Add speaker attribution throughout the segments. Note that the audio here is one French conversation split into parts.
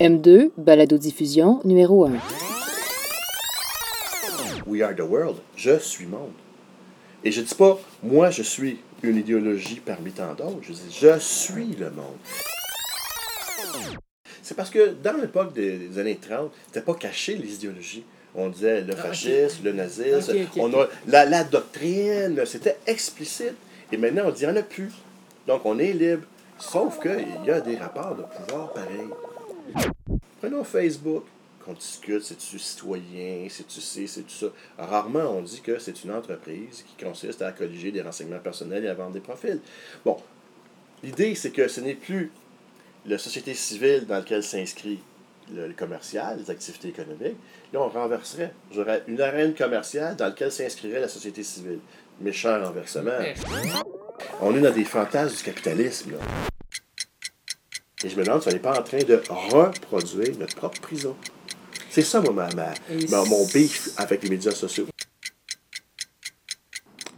Speaker 1: M2, balado-diffusion numéro 1.
Speaker 2: We are the world. Je suis monde. Et je dis pas, moi, je suis une idéologie parmi tant d'autres. Je dis, je suis le monde. C'est parce que dans l'époque des, années 30, c'était pas caché les idéologies. On disait le
Speaker 3: Ah,
Speaker 2: fascisme, le nazisme, on a la, la doctrine, c'était explicite. Et maintenant, on dit, il n'y en a plus. Donc, on est libre. Sauf qu'il y a des rapports de pouvoir pareils. Prenons Facebook, qu'on discute, c'est-tu citoyen, c'est-tu ci, c'est tout ça? Rarement, on dit que c'est une entreprise qui consiste à colliger des renseignements personnels et à vendre des profils. Bon, l'idée, c'est que ce n'est plus la société civile dans laquelle s'inscrit le, le commercial, les activités économiques. Là, on renverserait. J'aurais une arène commerciale dans laquelle s'inscrirait la société civile. Méchant renversement. On est dans des fantasmes du capitalisme. Là. Et je me demande si on n'est pas en train de reproduire notre propre prison. C'est ça, moi, ma, mon beef avec les médias sociaux.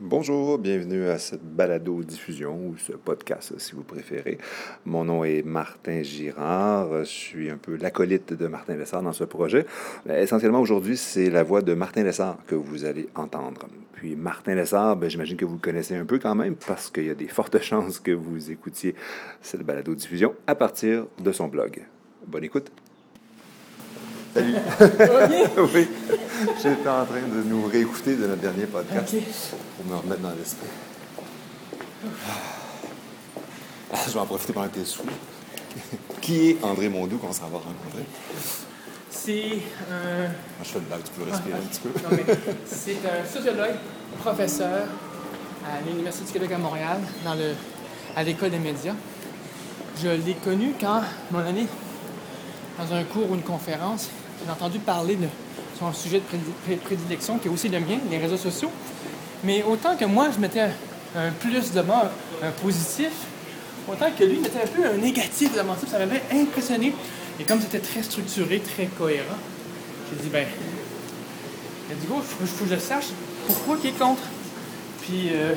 Speaker 4: Bonjour, bienvenue à cette balado-diffusion ou ce podcast, si vous préférez. Mon nom est Martin Girard. Je suis un peu l'acolyte de Martin Lessard dans ce projet. Mais essentiellement, aujourd'hui, c'est la voix de Martin Lessard que vous allez entendre. Puis Martin Lessard, ben, j'imagine que vous le connaissez un peu quand même parce qu'il y a des fortes chances que vous écoutiez cette balado-diffusion à partir de son blog. Bonne écoute. Salut. oui, j'étais en train de nous réécouter de notre dernier podcast pour me remettre dans l'esprit. Ah, je vais en profiter pendant que t'es sous. Qui est André Mondou qu'on s'en va rencontrer?
Speaker 3: C'est un,
Speaker 4: Moi, je fais une blague, tu peux respirer un petit peu.
Speaker 3: non, mais c'est un sociologue, professeur à l'Université du Québec à Montréal, dans le, à l'école des médias. Je l'ai connu quand, mon année, dans un cours ou une conférence, j'ai entendu parler de son sujet de prédi- pré- prédilection, qui est aussi le mien, les réseaux sociaux. Mais autant que moi, je mettais un, un plus de mort, un positif, autant que lui mettait un peu un négatif devant ça, ça m'avait impressionné. Et comme c'était très structuré, très cohérent, j'ai dit, ben, dit, go, il faut, que je sache pourquoi il est contre. Puis euh,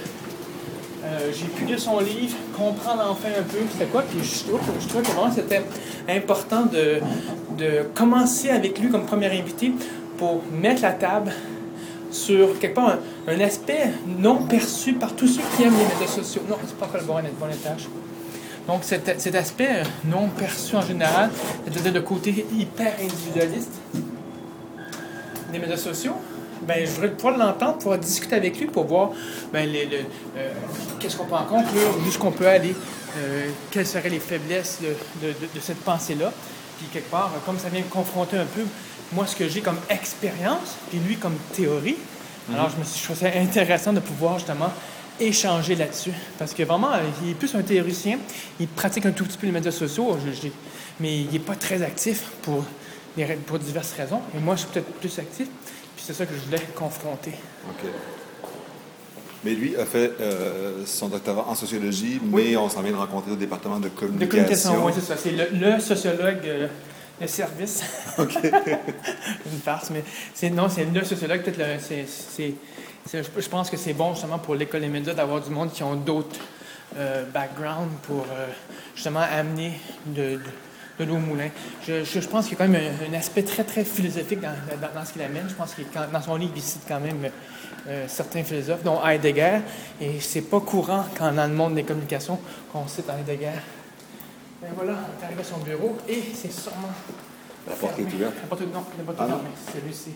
Speaker 3: euh, j'ai pu lire son livre, comprendre enfin un peu c'était quoi, puis je je trouve que vraiment c'était important de, de commencer avec lui comme premier invité pour mettre la table sur quelque part un, aspect non perçu par tous ceux qui aiment les médias sociaux. Non, c'est pas le bon, bon étage. Donc cet, aspect non perçu en général, c'est-à-dire le côté hyper individualiste des médias sociaux, ben, je voudrais pouvoir l'entendre, pouvoir discuter avec lui pour voir ben, euh, qu'est-ce qu'on peut en conclure, jusqu'où on peut aller, euh, quelles seraient les faiblesses de cette pensée-là. Puis quelque part, comme ça vient me confronter un peu, moi, ce que j'ai comme expérience, puis lui comme théorie, alors je me suis ça intéressant de pouvoir justement échanger là-dessus. Parce que vraiment, euh, il est plus un théoricien, il pratique un tout petit peu les médias sociaux, je- je- mais il n'est pas très actif pour, pour diverses raisons. Et moi, je suis peut-être plus actif. Puis c'est ça que je voulais confronter.
Speaker 4: OK. Mais lui a fait euh, son doctorat en sociologie, mais
Speaker 3: Oui.
Speaker 4: on s'en vient de rencontrer au département de
Speaker 3: De
Speaker 4: communication.
Speaker 3: communication, oui, c'est ça. C'est le, le sociologue euh, de service.
Speaker 4: OK.
Speaker 3: une farce, mais c'est non, c'est le sociologue. Peut-être le- c'est, c'est- c'est- je, pense que c'est bon justement pour l'école des médias d'avoir du monde qui ont d'autres euh, backgrounds pour euh, justement amener de, de, de l'eau au moulin. Je, je, je pense qu'il y a quand même un, un aspect très très philosophique dans, dans, dans ce qu'il amène. Je pense que dans son livre, il cite quand même euh, certains philosophes, dont Heidegger. Et c'est pas courant quand dans le monde des communications qu'on cite Heidegger. Ben voilà, on est arrivé à son bureau et c'est sûrement.
Speaker 4: La porte est ouverte.
Speaker 3: La porte est non, la porte
Speaker 4: Ah non?
Speaker 3: mais c'est celui-ci.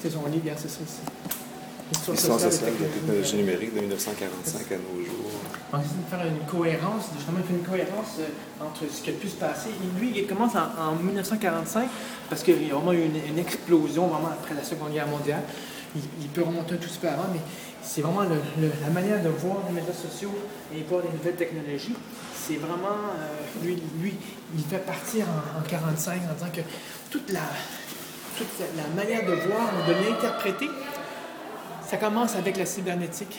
Speaker 3: C'est son livre, c'est ça ici.
Speaker 4: Histoire sociale de
Speaker 3: et
Speaker 4: technologie numérique de 1945 à nos jours.
Speaker 3: On essaie de faire une cohérence, justement, une cohérence euh, entre ce qui a pu se passer. Et lui, il commence en, en 1945 parce qu'il y a vraiment eu une, une explosion vraiment après la Seconde Guerre mondiale. Il, il peut remonter un tout petit peu avant, mais c'est vraiment le- le- la manière de voir les médias sociaux et voir les nouvelles technologies. C'est vraiment, euh, lui, lui, il fait partir en, en 45 en disant que toute la, toute la, la manière de voir, de l'interpréter, ça commence avec la cybernétique,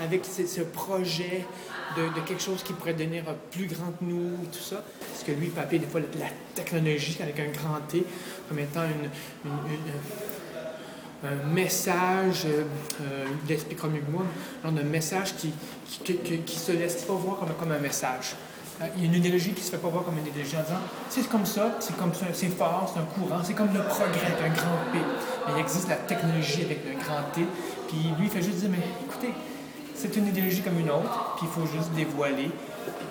Speaker 3: avec ce, projet de, quelque chose qui pourrait devenir plus grand que nous tout ça. Ce que lui appeler des fois la, technologie avec un grand T, comme étant une, un message, euh, euh, il expliquera mieux que moi, genre de message qui qui, qui, se laisse pas voir comme, un message. Euh, Il y a une idéologie qui se fait pas voir comme une idéologie en disant c'est comme ça, c'est comme ça, c'est fort, c'est un courant, c'est comme le progrès avec un grand P. Mais il existe la technologie avec le grand T. Puis lui, il fait juste dire mais écoutez, c'est une idéologie comme une autre, puis il faut juste dévoiler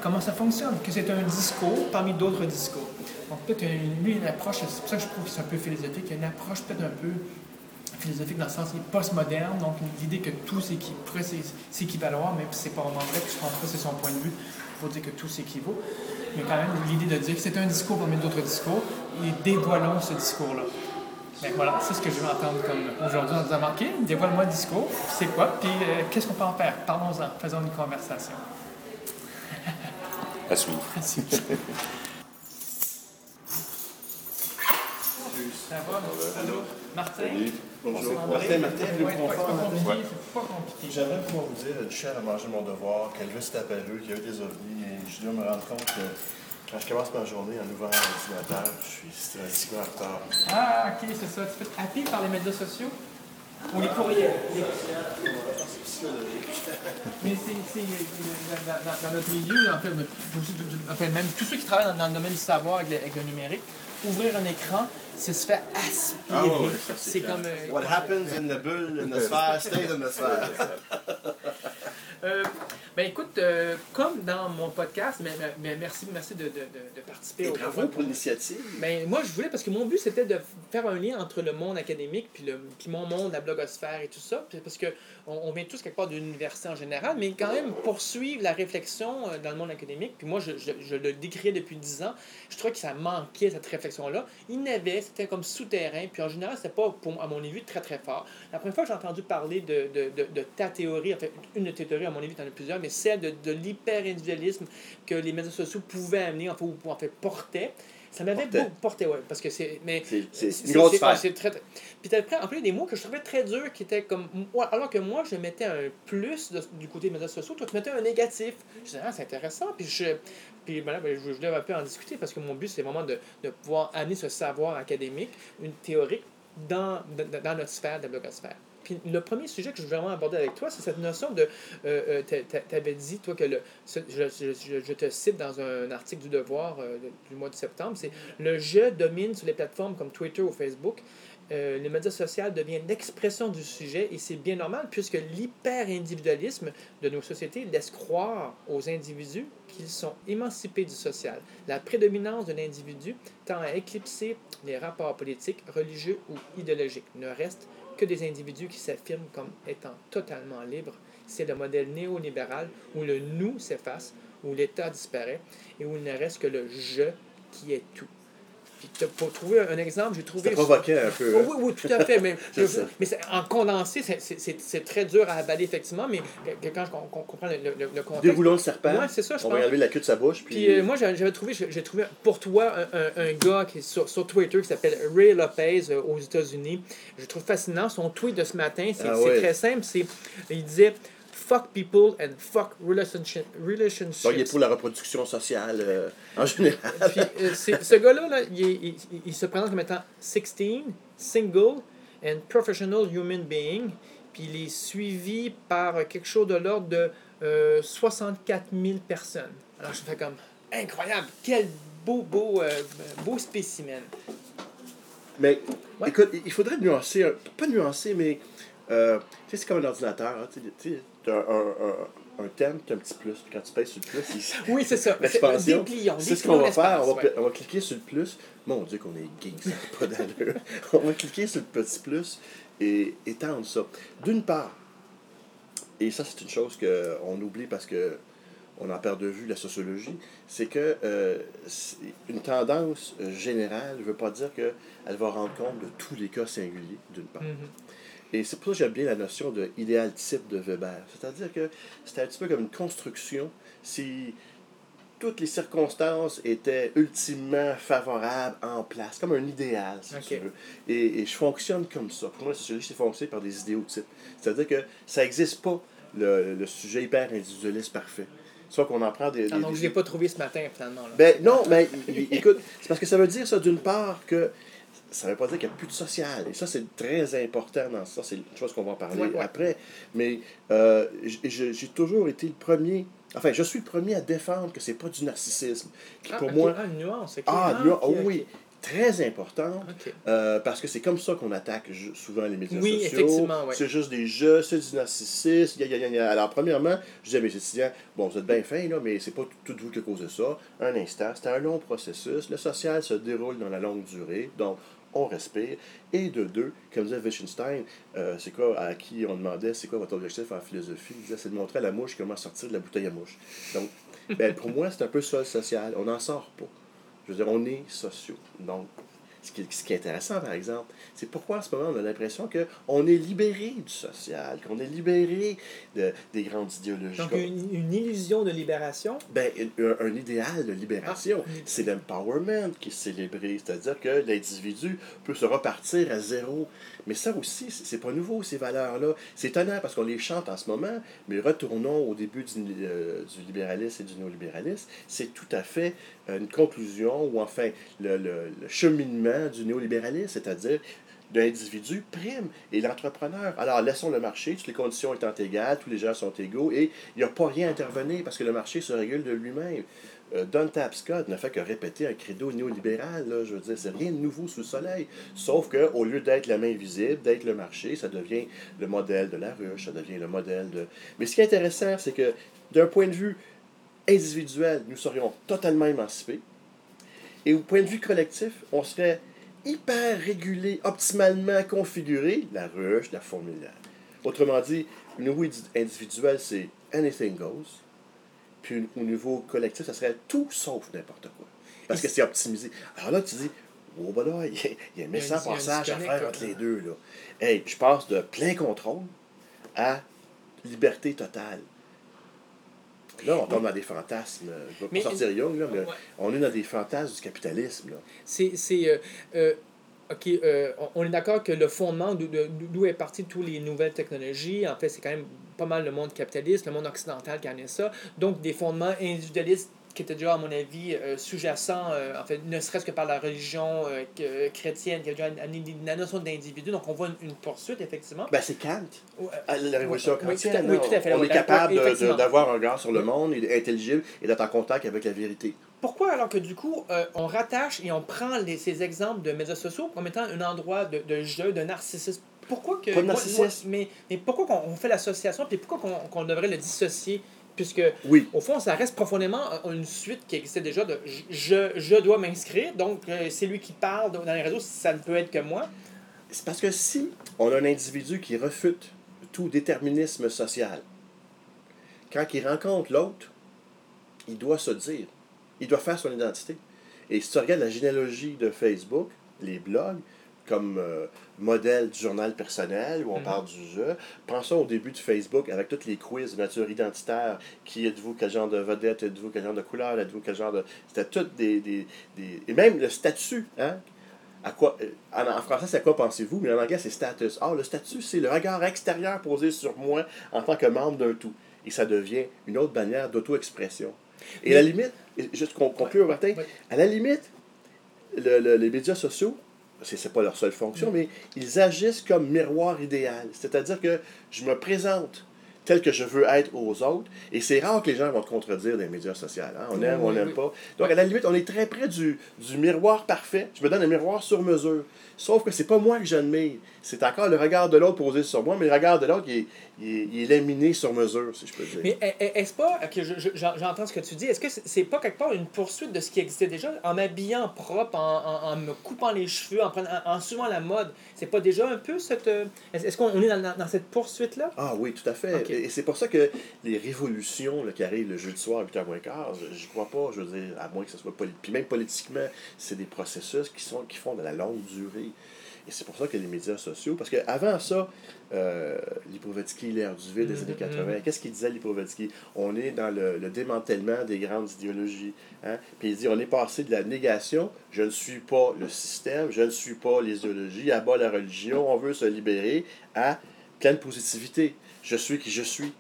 Speaker 3: comment ça fonctionne, que c'est un discours parmi d'autres discours. Donc peut-être lui, une approche, c'est pour ça que je trouve que c'est un peu philosophique, il y a une approche peut-être un peu philosophique dans le sens postmoderne, donc l'idée que tout pourrait s'é- s'équivaloir, mais c'est pas vraiment vrai, puis je pense pas c'est son point de vue, faut dire que tout s'équivaut. Mais quand même, l'idée de dire que c'est un discours parmi d'autres discours, et dévoilons ce discours-là. Ben voilà, c'est ce que je vais entendre comme aujourd'hui en disant OK, dévoile-moi le discours, c'est quoi, puis euh, qu'est-ce qu'on peut en faire? Parlons-en, faisons une conversation.
Speaker 4: À suivre.
Speaker 3: Ça va, Allô? Martin?
Speaker 2: Bonjour.
Speaker 3: Ça va
Speaker 2: Martin? Martin, le
Speaker 3: ouais, c'est pas
Speaker 2: confort.
Speaker 3: compliqué, c'est pas compliqué.
Speaker 5: J'aimerais pouvoir vous dire, du chien à manger mon devoir, qu'Elvis est apparu, qu'il y a eu des ovnis, et je dois me rendre compte que quand je commence ma journée en ouvrant l'ordinateur, je suis systématiquement en retard.
Speaker 3: Ah, ok, c'est ça. Tu peux te happer par les médias sociaux? Ou les courriels? Mais c'est euh, dans, notre milieu, en fait, en fait, même tous ceux qui travaillent dans, dans le domaine du savoir avec le, avec le numérique, ouvrir un écran, c'est se faire aspirer.
Speaker 2: Ah ouais, c'est
Speaker 3: comme. euh,
Speaker 5: What happens in the bull, in the sphere, stays in the sphere.
Speaker 3: Euh, ben écoute, euh, comme dans mon podcast, mais, mais- merci, merci de, de- de- de participer
Speaker 2: Et
Speaker 3: au
Speaker 2: bravo pour l'initiative.
Speaker 3: Ben, moi, je voulais, parce que mon but, c'était de faire un lien entre le monde académique puis, le, puis mon monde, la blogosphère et tout ça. Puis Parce que on, vient tous quelque part d'une université en général, mais quand même poursuivre la réflexion euh, dans le monde académique. Puis moi, je, je, je le décriais depuis 10 ans. Je trouvais que ça manquait, cette réflexion-là. Il n'avait, c'était comme souterrain. Puis en général, c'était pas, pour, à mon avis, très, très fort. La première fois que j'ai entendu parler de, de, de, de ta théorie, en fait, une de tes théories, à mon avis, tu en as plusieurs, mais celle de, de l'hyper-individualisme que les médias sociaux pouvaient amener, en fait, ou en fait, portaient. Ça m'avait beaucoup porté, ouais, parce que c'est. Mais
Speaker 2: C'est une grosse
Speaker 3: c'est- très, Puis t'as pris en plus des mots que je trouvais très durs, qui étaient comme. alors que moi, je mettais un plus de- du côté des médias sociaux, toi, tu mettais un négatif. Je disais, ah, c'est intéressant. Puis je. Puis ben là, ben, je voulais un peu en discuter parce que mon but, c'est vraiment de, de pouvoir amener ce savoir académique, une théorique, dans, dans, dans notre sphère de la blogosphère. Le premier sujet que je veux vraiment aborder avec toi, c'est cette notion de. Euh, tu avais dit, toi, que le. je, te cite dans un article du Devoir euh, du mois de septembre, c'est le jeu domine sur les plateformes comme Twitter ou Facebook. Euh, les médias sociaux deviennent l'expression du sujet et c'est bien normal puisque l'hyper-individualisme de nos sociétés laisse croire aux individus qu'ils sont émancipés du social. La prédominance de l'individu tend à éclipser les rapports politiques, religieux ou idéologiques. Ne reste que des individus qui s'affirment comme étant totalement libres. C'est le modèle néolibéral où le nous s'efface, où l'État disparaît et où il ne reste que le je qui est tout. Puis pour trouver un exemple, j'ai trouvé...
Speaker 2: Ça provoquait un peu. Hein?
Speaker 3: oui, oui, tout à fait. Mais,
Speaker 2: Je
Speaker 3: mais en condensé, c'est- très dur à avaler, effectivement, mais quand je com- com- comprends le, le- le contexte.
Speaker 2: Déroulons le serpent.
Speaker 3: Ouais, c'est ça, je
Speaker 2: on va enlever la queue de sa bouche. Puis,
Speaker 3: Puis euh, moi, j'avais trouvé, j'ai trouvé pour toi un, un- un gars qui est sur, sur Twitter qui s'appelle Ray Lopez euh, aux États-Unis. Je trouve fascinant. Son tweet de ce matin, c'est
Speaker 2: Ah ouais.
Speaker 3: très simple. Il disait Fuck people and fuck relationship, relationships.
Speaker 2: donc, il est pour la reproduction sociale euh, en général.
Speaker 3: Puis, euh, ce gars-là, là, il, il- il se présente comme étant 16, single and professional human being. Puis il est suivi par quelque chose de l'ordre de euh, 64 000 personnes. Alors je fais comme incroyable, quel beau, beau, euh, beau spécimen.
Speaker 2: Mais
Speaker 3: Ouais.
Speaker 2: écoute, il faudrait nuancer, pas nuancer, mais euh, tu sais, c'est comme un ordinateur. hein, tu sais, un, un, un, thème, tu as un petit plus. Quand tu pèses sur le plus, il,
Speaker 3: Oui, c'est ça.
Speaker 2: L'expansion. C'est ce qu'on va faire. On va, on va cliquer sur le plus. Mon Dieu, qu'on est geek, ça n'a pas d'allure. on va cliquer sur le petit plus et étendre ça. D'une part, et ça, c'est une chose qu'on oublie parce que on en perd de vue la sociologie, c'est que euh, une tendance euh, générale ne veut pas dire qu'elle va rendre compte de tous les cas singuliers, d'une part.
Speaker 3: Mhm.
Speaker 2: Et c'est pour ça que j'aime bien la notion de idéal type de Weber. C'est-à-dire que c'est un petit peu comme une construction. Si toutes les circonstances étaient ultimement favorables en place, comme un idéal, si tu veux. Et, et je fonctionne comme ça. Pour moi, la sociologie, c'est fonctionner par des idéotypes. C'est-à-dire que ça n'existe pas, le, le sujet hyper individualiste parfait. Soit qu'on en prend des...
Speaker 3: Ah, donc
Speaker 2: des-
Speaker 3: je l'ai pas trouvé ce matin, finalement. là.
Speaker 2: ben non, mais écoute, c'est parce que ça veut dire ça d'une part que ça ne veut pas dire qu'il n'y a plus de social. Et ça, c'est très important dans ça. C'est une chose qu'on va en parler
Speaker 3: Ouais, ouais.
Speaker 2: après. Mais euh, j'ai toujours été le premier. Enfin, je suis le premier à défendre que c'est pas du narcissisme. Qui,
Speaker 3: Ah,
Speaker 2: pour
Speaker 3: ok.
Speaker 2: moi,
Speaker 3: Ah, une nuance.
Speaker 2: ah,
Speaker 3: Ah, ok,
Speaker 2: oh oui, très important.
Speaker 3: Ok.
Speaker 2: Euh, parce que c'est comme ça qu'on attaque souvent les médias
Speaker 3: Oui,
Speaker 2: sociaux.
Speaker 3: effectivement, ouais.
Speaker 2: C'est juste des jeux, c'est du narcissisme. gna, gna, gna, gna. Alors, premièrement, je disais à mes étudiants, bon, vous êtes bien fins, là, mais c'est pas tout tout vous qui a causé ça. Un instant, c'est un long processus. Le social se déroule dans la longue durée. Donc, on respire. Et de deux, comme disait Wittgenstein, euh, c'est quoi, à qui on demandait, c'est quoi votre objectif en philosophie? Il disait, c'est de montrer à la mouche comment sortir de la bouteille à mouche. Donc, ben, pour moi, c'est un peu ça le social. On n'en sort pas. Je veux dire, on est sociaux. Donc, ce qui, ce qui est intéressant, par exemple, c'est pourquoi en ce moment on a l'impression qu'on est libéré du social, qu'on est libéré de, des grandes idéologies.
Speaker 3: Donc, une, une illusion de libération?
Speaker 2: ben, un, un idéal de libération,
Speaker 3: Ah,
Speaker 2: c'est l'empowerment qui est célébré, c'est-à-dire que l'individu peut se repartir à zéro. Mais ça aussi, c'est pas nouveau, ces valeurs-là. C'est étonnant parce qu'on les chante en ce moment, mais retournons au début du, euh, du libéralisme et du néolibéralisme. C'est tout à fait une conclusion, ou enfin le, le- le cheminement du néolibéralisme, c'est-à-dire l'individu prime et l'entrepreneur. Alors, laissons le marché, toutes les conditions étant égales, tous les gens sont égaux et il n'y a pas rien à intervenir parce que le marché se régule de lui-même. Euh, Don Tapscott ne fait que répéter un credo néolibéral, là, je veux dire, c'est rien de nouveau sous le soleil. Sauf que au lieu d'être la main visible, d'être le marché, ça devient le modèle de la ruche, ça devient le modèle de... Mais ce qui est intéressant, c'est que d'un point de vue individuel, nous serions totalement émancipés. Et au point de vue collectif, on serait hyper régulé, optimalement configuré, la ruche, la formulaire. Autrement dit, au niveau indi- individuel, c'est anything goes. Puis au niveau collectif, ça serait tout sauf n'importe quoi. Parce que c'est optimisé. Alors là, tu dis, oh ben là, il y y a un méchant
Speaker 3: il y a un
Speaker 2: passage à faire entre les deux. Là. Hey, je passe de plein contrôle à liberté totale. Là, on tombe dans des fantasmes. Je vais
Speaker 3: Mais-
Speaker 2: pas sortir Young, là, mais
Speaker 3: Ouais.
Speaker 2: on est dans des fantasmes du capitalisme.
Speaker 3: C'est. euh, euh, OK, euh, on- est d'accord que le fondement d'où de- d'où est parti toutes les nouvelles technologies, en fait, c'est quand même pas mal le monde capitaliste, le monde occidental qui en est ça. Donc, des fondements individualistes qui étaient déjà, à mon avis, euh, sous-jacents, euh, en fait, ne serait-ce que par la religion euh, chrétienne, qui a déjà la notion d'individu. Donc, on voit une, une poursuite, effectivement.
Speaker 2: Ben, c'est Kant.
Speaker 3: Ouais.
Speaker 2: À La révolution
Speaker 3: Oui, oui, tout à- oui, tout à fait,
Speaker 2: on est capable d'avoir un regard sur le monde, intelligible et d'être en contact avec la vérité.
Speaker 3: Pourquoi alors que du coup, euh, on rattache et on prend les, ces exemples de médias sociaux comme étant un endroit de, de jeu, de narcissisme? Pourquoi que.
Speaker 2: Pas de
Speaker 3: moi-
Speaker 2: narcissisme.
Speaker 3: moi- mais, mais pourquoi qu'on on fait l'association, puis pourquoi qu'on devrait le dissocier? Puisque,
Speaker 2: Oui,
Speaker 3: au fond, ça reste profondément une suite qui existait déjà de je- je, je dois m'inscrire, donc euh, c'est lui qui parle dans les réseaux, ça ne peut être que moi.
Speaker 2: c'est parce que si on a un individu qui refute tout déterminisme social, quand il rencontre l'autre, il doit se dire, il doit faire son identité. Et si tu regardes la généalogie de Facebook, les blogs, comme euh, modèle du journal personnel où on
Speaker 3: Mhm.
Speaker 2: parle du jeu. Pensons au début de Facebook avec tous les quiz de nature identitaire. Qui êtes-vous, quel genre de vedette, êtes-vous, quel genre de couleur, êtes-vous, quel genre de... C'était tout des, des, des... Et même le statut, hein? À quoi, euh, en, en français, c'est à quoi pensez-vous, mais en anglais, c'est status. Ah, le statut, c'est le regard extérieur posé sur moi en tant que membre d'un tout. Et ça devient une autre manière d'auto-expression. Et à la limite, juste qu'on conclure, Martin,
Speaker 3: ouais.
Speaker 2: à la limite, le- le- les médias sociaux, c'est c'est pas leur seule fonction, mais ils agissent comme miroir idéal. C'est-à-dire que je me présente tel que je veux être aux autres, et c'est rare que les gens vont te contredire dans les médias sociaux. hein. On aime,
Speaker 3: Oui,
Speaker 2: on n'aime
Speaker 3: oui.
Speaker 2: pas. Donc, à la limite, on est très près du, du miroir parfait. Je me donne un miroir sur mesure. Sauf que c'est pas moi que j'admire. C'est encore le regard de l'autre posé sur moi, mais le regard de l'autre, il est, il, est, il est laminé sur mesure, si je peux dire.
Speaker 3: Mais est- est- est-ce pas, ok, je- je- j'en- j'entends ce que tu dis, est-ce que c'est- pas quelque part une poursuite de ce qui existait déjà en m'habillant propre, en, en, en me coupant les cheveux, en, prenant, en, en suivant la mode? C'est pas déjà un peu cette. euh, Est-ce qu'on est dans, dans- cette poursuite-là?
Speaker 2: Ah oui, tout à fait. Et c'est pour ça que les révolutions là, qui arrivent le jeudi soir à 8h moins quart, je crois pas, je veux dire, à moins que ce soit politique. Puis même politiquement, c'est des processus qui, sont, qui font de la longue durée. Et c'est pour ça que les médias sociaux, parce qu'avant ça, euh, Lipovetsky, l'ère du vide des
Speaker 3: Mhm,
Speaker 2: années 80, qu'est-ce qu'il disait Lipovetsky? On est dans le, le démantèlement des grandes idéologies. Hein? Puis il dit on est passé de la négation, je ne suis pas le système, je ne suis pas les idéologies, à bas la religion, on veut se libérer, à pleine positivité. Je suis qui je suis.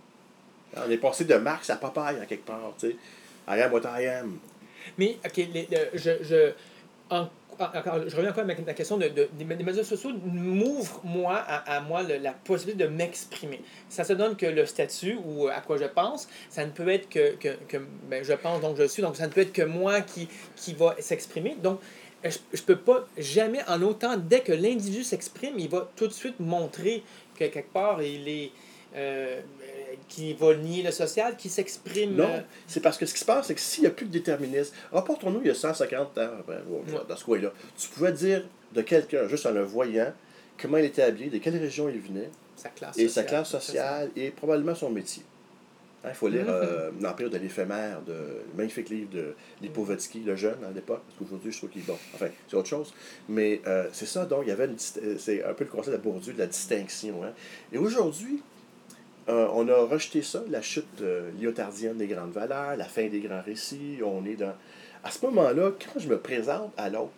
Speaker 2: On est passé de Marx à Popeye, en quelque part, tu sais. I am what I am.
Speaker 3: Mais, ok, les- le- je, je, en- je reviens encore à ma, ma question de, de- des médias sociaux m'ouvrent, moi, à, à moi, la possibilité de m'exprimer. Ça se donne que le statut ou à quoi je pense, ça ne peut être que, que, que ben, je pense, donc je suis, donc ça ne peut être que moi qui, qui va s'exprimer. Donc, je ne peux pas jamais, en autant, dès que l'individu s'exprime, il va tout de suite montrer que quelque part, il est... Euh, qui va nier le social, qui s'exprime...
Speaker 2: Non,
Speaker 3: euh,
Speaker 2: c'est parce que ce qui se passe, c'est que s'il n'y a plus de déterminisme, rapportons-nous il y a 150 ans, ben,
Speaker 3: Ouais.
Speaker 2: dans ce coin-là, tu pouvais dire de quelqu'un, juste en le voyant, comment il était habillé, de quelle région il venait,
Speaker 3: sa classe
Speaker 2: et sa
Speaker 3: sociale.
Speaker 2: classe sociale, et probablement son métier. Hein, Il faut lire
Speaker 3: Mhm.
Speaker 2: euh, L'Empire de l'éphémère, de, le magnifique livre de Lipovetsky, le jeune à l'époque, parce qu'aujourd'hui je trouve qu'il est bon. Enfin, c'est autre chose. Mais euh, c'est ça, donc il y avait une. C'est un peu le concept de Bourdieu, de la distinction. hein. Et aujourd'hui, euh, on a rejeté ça, la chute euh, lyotardienne des grandes valeurs, la fin des grands récits. On est dans. À ce moment-là, quand je me présente à l'autre,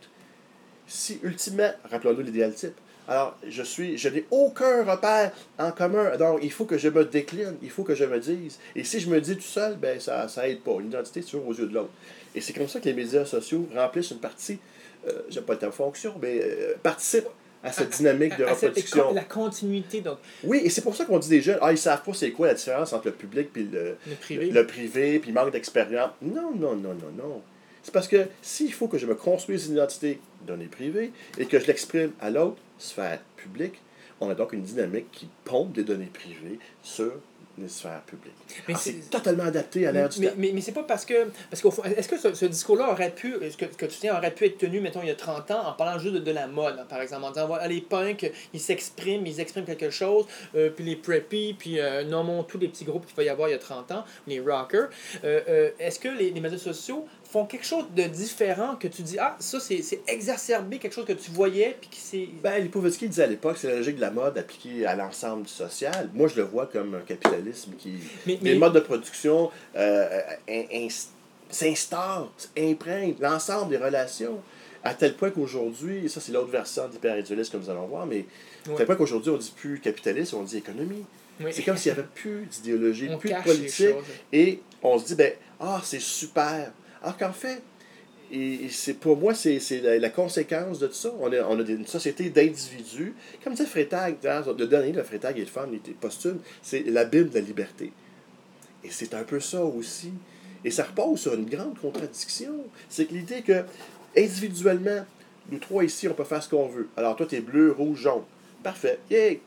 Speaker 2: si ultimement, rappelons-nous l'idéal type, alors je suis, je n'ai aucun repère en commun, donc il faut que je me décline, il faut que je me dise. Et si je me dis tout seul, ben ça ça aide pas. L'identité, c'est toujours aux yeux de l'autre. Et c'est comme ça que les médias sociaux remplissent une partie, euh, j'aime pas le terme fonction, mais euh, participent à cette dynamique de reproduction.
Speaker 3: la continuité, donc,
Speaker 2: Oui, et c'est pour ça qu'on dit des jeunes, ah, ils savent pas c'est quoi la différence entre le public et le,
Speaker 3: le privé.
Speaker 2: le privé, puis manque d'expérience. Non, non, non, non, non. C'est parce que s'il faut que je me construise une identité donnée privée et que je l'exprime à l'autre sphère publique, on a donc une dynamique qui pompe des données privées sur les sphères publiques.
Speaker 3: Mais c'est-
Speaker 2: totalement adapté à l'ère du
Speaker 3: mais,
Speaker 2: temps.
Speaker 3: mais, mais c'est pas parce que. Parce qu'au fond, est-ce que ce, ce discours-là aurait pu. Est-ce que, que tu tiens aurait pu être tenu, mettons, il y a 30 ans, en parlant juste de, de la mode, hein, par exemple, en disant, voilà, les punks, ils s'expriment, ils expriment quelque chose, euh, puis les preppy, puis euh, nommons tous les petits groupes qu'il va y avoir il y a 30 ans, les rockers. Euh, euh, est-ce que les, les médias sociaux font quelque chose de différent que tu dis, ah, ça, c'est c'est exacerbé, quelque chose que tu voyais, puis qui c'est.
Speaker 2: Ben, Lipovetsky disait à l'époque, c'est la logique de la mode appliquée à l'ensemble du social. Moi, je le vois comme un capitalisme qui.
Speaker 3: Mais,
Speaker 2: Des modes de production euh, in- ins- s'instaurent, imprègnent l'ensemble des relations. À tel point qu'aujourd'hui, et ça c'est l'autre versant de l'hyper-individualisme que nous allons voir, mais à
Speaker 3: Ouais.
Speaker 2: tel point qu'aujourd'hui on dit plus capitalisme, on dit économie.
Speaker 3: Oui.
Speaker 2: C'est comme s'il n'y avait plus d'idéologie, plus de
Speaker 3: les
Speaker 2: politique, et on se dit, ben, ah, c'est super. Alors qu'en fait, pour moi, c'est la, conséquence de tout ça. On a, on a une société d'individus. Comme disait Freytag, le dernier, le Freytag et le femme, il était posthume, c'est l'abîme de la liberté. Et c'est un peu ça aussi. Et ça repose sur une grande contradiction. C'est que l'idée que, individuellement, nous trois ici, on peut faire ce qu'on veut. Alors toi, tu es bleu, rouge, jaune. Parfait. Yay!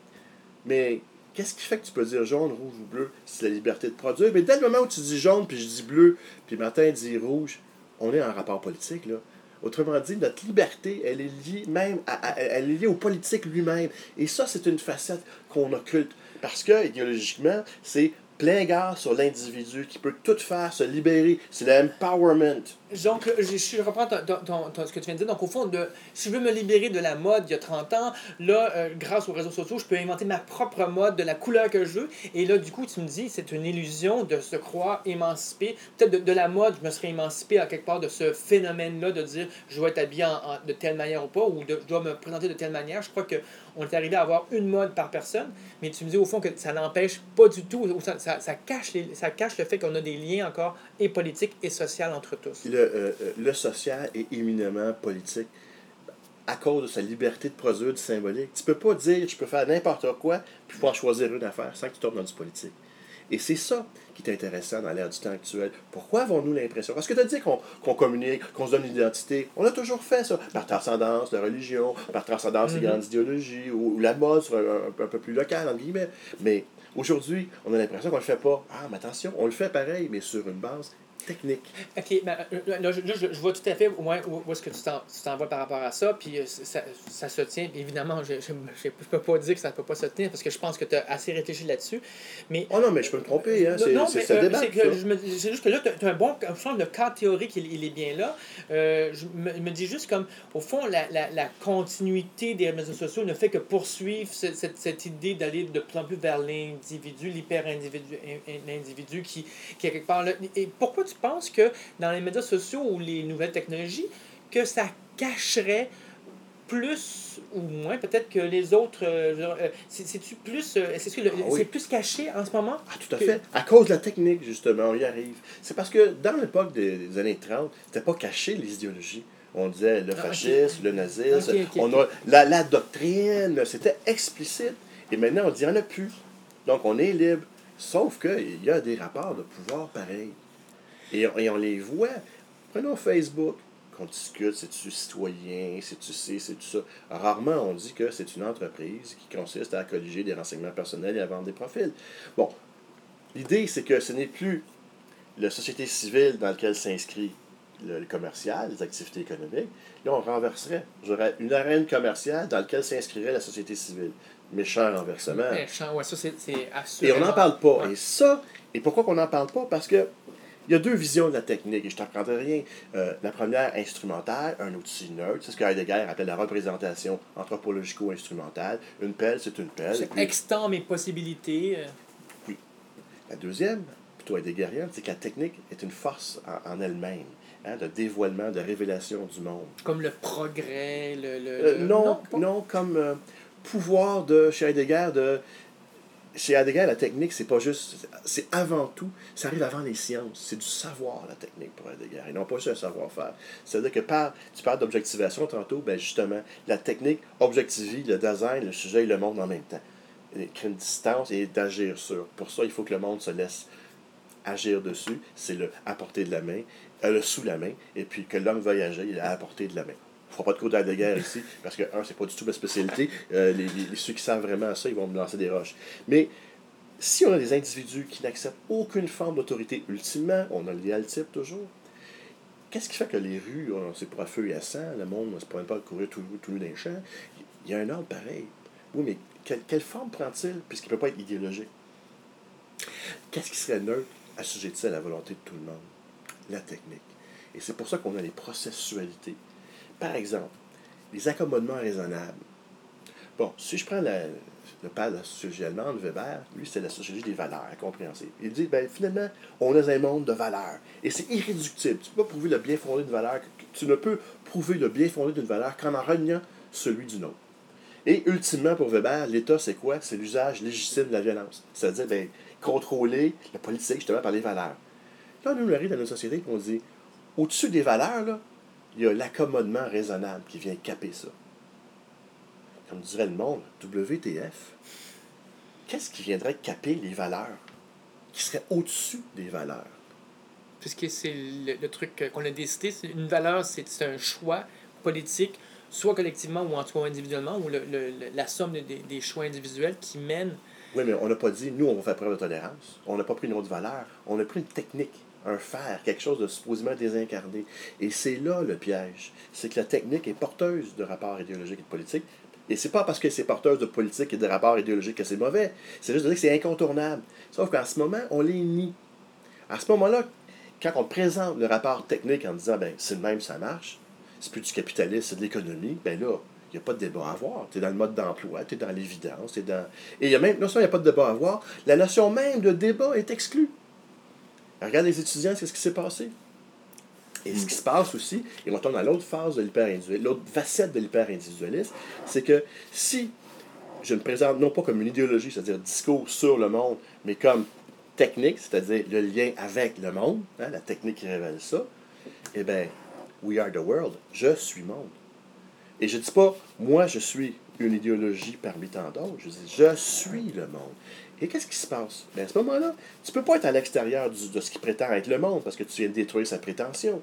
Speaker 2: Mais qu'est-ce qui fait que tu peux dire jaune, rouge ou bleu? C'est la liberté de produire? Mais dès le moment où tu dis jaune, puis je dis bleu, puis Martin dit rouge, on est en rapport politique, là. Autrement dit, notre liberté, elle est liée même à, elle est liée au politique lui-même. Et ça, c'est une facette qu'on occulte. Parce que, idéologiquement, c'est plein gare sur l'individu qui peut tout faire, se libérer. C'est l'empowerment.
Speaker 3: Donc, je, je reprends ton- ton- ton- ce que tu viens de dire. Donc, au fond, de, si je veux me libérer de la mode il y a 30 ans, là, euh, grâce aux réseaux sociaux, je peux inventer ma propre mode de la couleur que je veux. Et là, du coup, tu me dis, c'est une illusion de se croire émancipé. Peut-être de, de la mode, je me serais émancipé à quelque part de ce phénomène-là de dire, je dois être habillé en- de telle manière ou pas, ou je dois me présenter de telle manière. Je crois qu'on est arrivé à avoir une mode par personne, mais tu me dis, au fond, que ça n'empêche pas du tout, ou ça, ça, ça cache ça cache le fait qu'on a des liens encore et politiques et sociaux entre tous.
Speaker 2: Le, euh, euh, le social est éminemment politique à cause de sa liberté de produire du symbolique. Tu peux pas dire je peux faire n'importe quoi puis pouvoir choisir une affaire sans que tu tombes dans du politique. Et c'est ça qui est intéressant dans l'ère du temps actuel. Pourquoi avons-nous l'impression? Parce que tu as dit qu'on qu'on communique, qu'on se donne une identité. On a toujours fait ça. Par transcendance, la religion, par transcendance, les
Speaker 3: Mhm.
Speaker 2: grandes idéologies, ou, ou la mode un, un- un peu plus local, entre guillemets. Mais aujourd'hui, on a l'impression qu'on le fait pas. Ah, mais attention, on le fait pareil, mais sur une base technique.
Speaker 3: OK, ben, euh, là, je, je, je vois tout à fait moins où, où est-ce que tu t'en, tu t'en vas par rapport à ça, puis euh, ça, ça se tient. Évidemment, je ne peux pas dire que ça ne peut pas se tenir parce que je pense que tu as assez réfléchi là-dessus. Mais
Speaker 2: Oh non, mais je peux me tromper, hein. C'est
Speaker 3: mais,
Speaker 2: ça
Speaker 3: euh,
Speaker 2: débat.
Speaker 3: c'est juste que là, tu as, un bon. Le cadre théorique, il, il est bien là. Euh, je me, me dis juste comme, au fond, la, la, la continuité des réseaux sociaux ne fait que poursuivre ce- cette, cette idée d'aller de plus en plus vers l'individu, l'hyper-individu, qui, qui est quelque part là. Et pourquoi tu penses que dans les médias sociaux ou les nouvelles technologies, que ça cacherait plus ou moins peut-être que les autres euh, euh, c'est c'est-tu plus euh,
Speaker 2: Ah oui.
Speaker 3: c'est plus caché en ce moment
Speaker 2: Ah, tout à
Speaker 3: que-
Speaker 2: fait. À cause de la technique, justement, on y arrive. C'est parce que dans l'époque des, des années 30, c'était pas caché les idéologies. On disait le
Speaker 3: Ah, ok.
Speaker 2: fascisme, le nazisme. On a, la, la doctrine, c'était explicite. Et maintenant, on dit, en a plus. Donc, on est libre. Sauf qu'il y a des rapports de pouvoir pareils. Et, on- et on les voit. Prenons Facebook, qu'on discute, c'est-tu citoyen, c'est-tu ci, c'est-tu ça. Rarement, on dit que c'est une entreprise qui consiste à colliger des renseignements personnels et à vendre des profils. Bon, l'idée, c'est que ce n'est plus la société civile dans laquelle s'inscrit le, le commercial, les activités économiques. Là, on renverserait. J'aurais une arène commerciale dans laquelle s'inscrirait la société civile. Méchant renversement.
Speaker 3: Méchant, ouais, ça c'est c'est
Speaker 2: Et on n'en parle pas.
Speaker 3: Ouais.
Speaker 2: Et ça, et pourquoi qu'on n'en parle pas? Parce que il y a deux visions de la technique, et je t'apprendrai rien. Euh, la première, instrumentale, un outil neutre. C'est ce que Heidegger appelle la représentation anthropologico-instrumentale. Une pelle, c'est une pelle.
Speaker 3: C'est
Speaker 2: puis-
Speaker 3: extend mes possibilités. euh,
Speaker 2: La deuxième, plutôt heideggerienne, c'est que la technique est une force en, en elle-même, hein, de dévoilement, de révélation du monde.
Speaker 3: comme le progrès, le. le-
Speaker 2: Euh,
Speaker 3: le-
Speaker 2: non,
Speaker 3: pas-
Speaker 2: non, comme euh, pouvoir de chez Heidegger de chez Heidegger la technique c'est pas juste c'est avant tout ça arrive avant les sciences. C'est du savoir la technique pour Heidegger et non pas juste un savoir-faire. C'est à dire que par tu parles d'objectivation tantôt ben justement la technique objectivise le design le sujet et le monde en même temps. Il crée une distance et d'agir sur. Pour ça il faut que le monde se laisse agir dessus. C'est le à portée de la main euh, le sous la main et puis que l'homme veuille agir il est à portée de la main ne fera pas de cours d'Heidegger ici, parce que, un, c'est pas du tout ma spécialité. Euh, les, ceux qui savent vraiment ça, ils vont me lancer des roches. Mais si on a des individus qui n'acceptent aucune forme d'autorité, ultimement, on a l'idéal type toujours. Qu'est-ce qui fait que les rues, c'est pour à feu et à sang, le monde ne se promène pas à courir tout, tout nu dans les champs? Il y a un ordre pareil. Oui, mais quelle, quelle forme prend-il, puisqu'il ne peut pas être idéologique? Qu'est-ce qui serait neutre, assujetti à la volonté de tout le monde? La technique. Et c'est pour ça qu'on a les processualités. Par exemple, les accommodements raisonnables. Bon, si je prends le père de la sociologie allemande, Weber, lui, c'est la sociologie des valeurs incompréhensibles. Il dit, ben, finalement, on est un monde de valeurs. Et c'est irréductible. Tu ne peux pas prouver le bien fondé d'une valeur. Tu ne peux prouver le bien fondé d'une valeur qu'en en reniant celui d'une autre. Et ultimement, pour Weber, l'État, c'est quoi? C'est l'usage légitime de la violence. C'est-à-dire, ben, contrôler la politique, justement, par les valeurs. Là, nous, on arrive dans une société et on dit, au-dessus des valeurs, là, il y a l'accommodement raisonnable qui vient caper ça. Comme dirait le monde, WTF. Qu'est-ce qui viendrait caper les valeurs? Qui serait au-dessus des valeurs?
Speaker 3: Puisque c'est le, le truc qu'on a décidé, c'est une valeur, c'est un choix politique, soit collectivement ou en tout cas individuellement, ou le, le- la somme des, des choix individuels qui mènent.
Speaker 2: Oui, mais on n'a pas dit, nous, on va faire preuve de tolérance. On n'a pas pris une autre valeur. On a pris une technique, un faire, quelque chose de supposément désincarné. Et c'est là le piège. C'est que la technique est porteuse de rapports idéologiques et de politiques. Et c'est pas parce que c'est porteuse de politique et de rapports idéologiques que c'est mauvais. C'est juste de dire que c'est incontournable. Sauf qu'en ce moment, on les nie. À ce moment-là, quand on présente le rapport technique en disant, ben, c'est le même, ça marche, c'est plus du capitalisme, c'est de l'économie, ben là, il n'y a pas de débat à avoir. Tu es dans le mode d'emploi, tu es dans l'évidence, dans. Et il y a même, non seulement il n'y a pas de débat à avoir, la notion même de débat est exclue. Regarde les étudiants, c'est ce qui s'est passé. Et ce qui se passe aussi, et on tombe dans l'autre phase de l'hyper-individualisme, l'autre facette de l'hyper-individualisme, c'est que si je me présente non pas comme une idéologie, c'est-à-dire discours sur le monde, mais comme technique, c'est-à-dire le lien avec le monde, hein, la technique qui révèle ça, eh bien, we are the world, je suis monde. Et je ne dis pas, moi, je suis une idéologie parmi tant d'autres. Je dis, je suis le monde. Et qu'est-ce qui se passe? Bien, à ce moment-là, tu ne peux pas être à l'extérieur de ce qui prétend être le monde parce que tu viens de détruire sa prétention.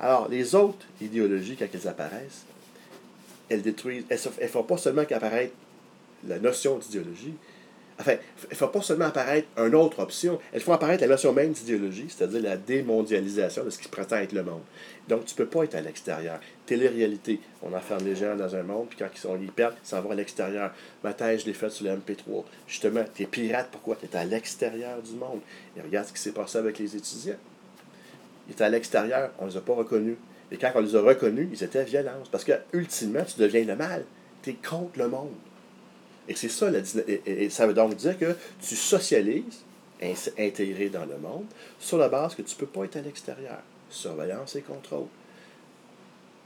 Speaker 2: Alors, les autres idéologies, quand elles apparaissent, elles détruisent, elles ne font pas seulement qu'apparaître la notion d'idéologie, enfin, elles ne font pas seulement apparaître une autre option, elles font apparaître la notion même d'idéologie, c'est-à-dire la démondialisation de ce qui prétend être le monde. Donc, tu ne peux pas être à l'extérieur. Télé-réalité, on enferme les gens dans un monde, puis quand ils sont ils perdent, ils s'en vont à l'extérieur. Ma thèse, je l'ai faite sur le MP3. Justement, tu es pirate, pourquoi? Tu es à l'extérieur du monde. Et regarde ce qui s'est passé avec les étudiants. Ils étaient à l'extérieur, on ne les a pas reconnus. Et quand on les a reconnus, ils étaient violents. Parce que, ultimement, tu deviens le mal. Tu es contre le monde. Et c'est ça, la et, et- ça veut donc dire que tu socialises, ins- intégré dans le monde, sur la base que tu ne peux pas être à l'extérieur. Surveillance et contrôle.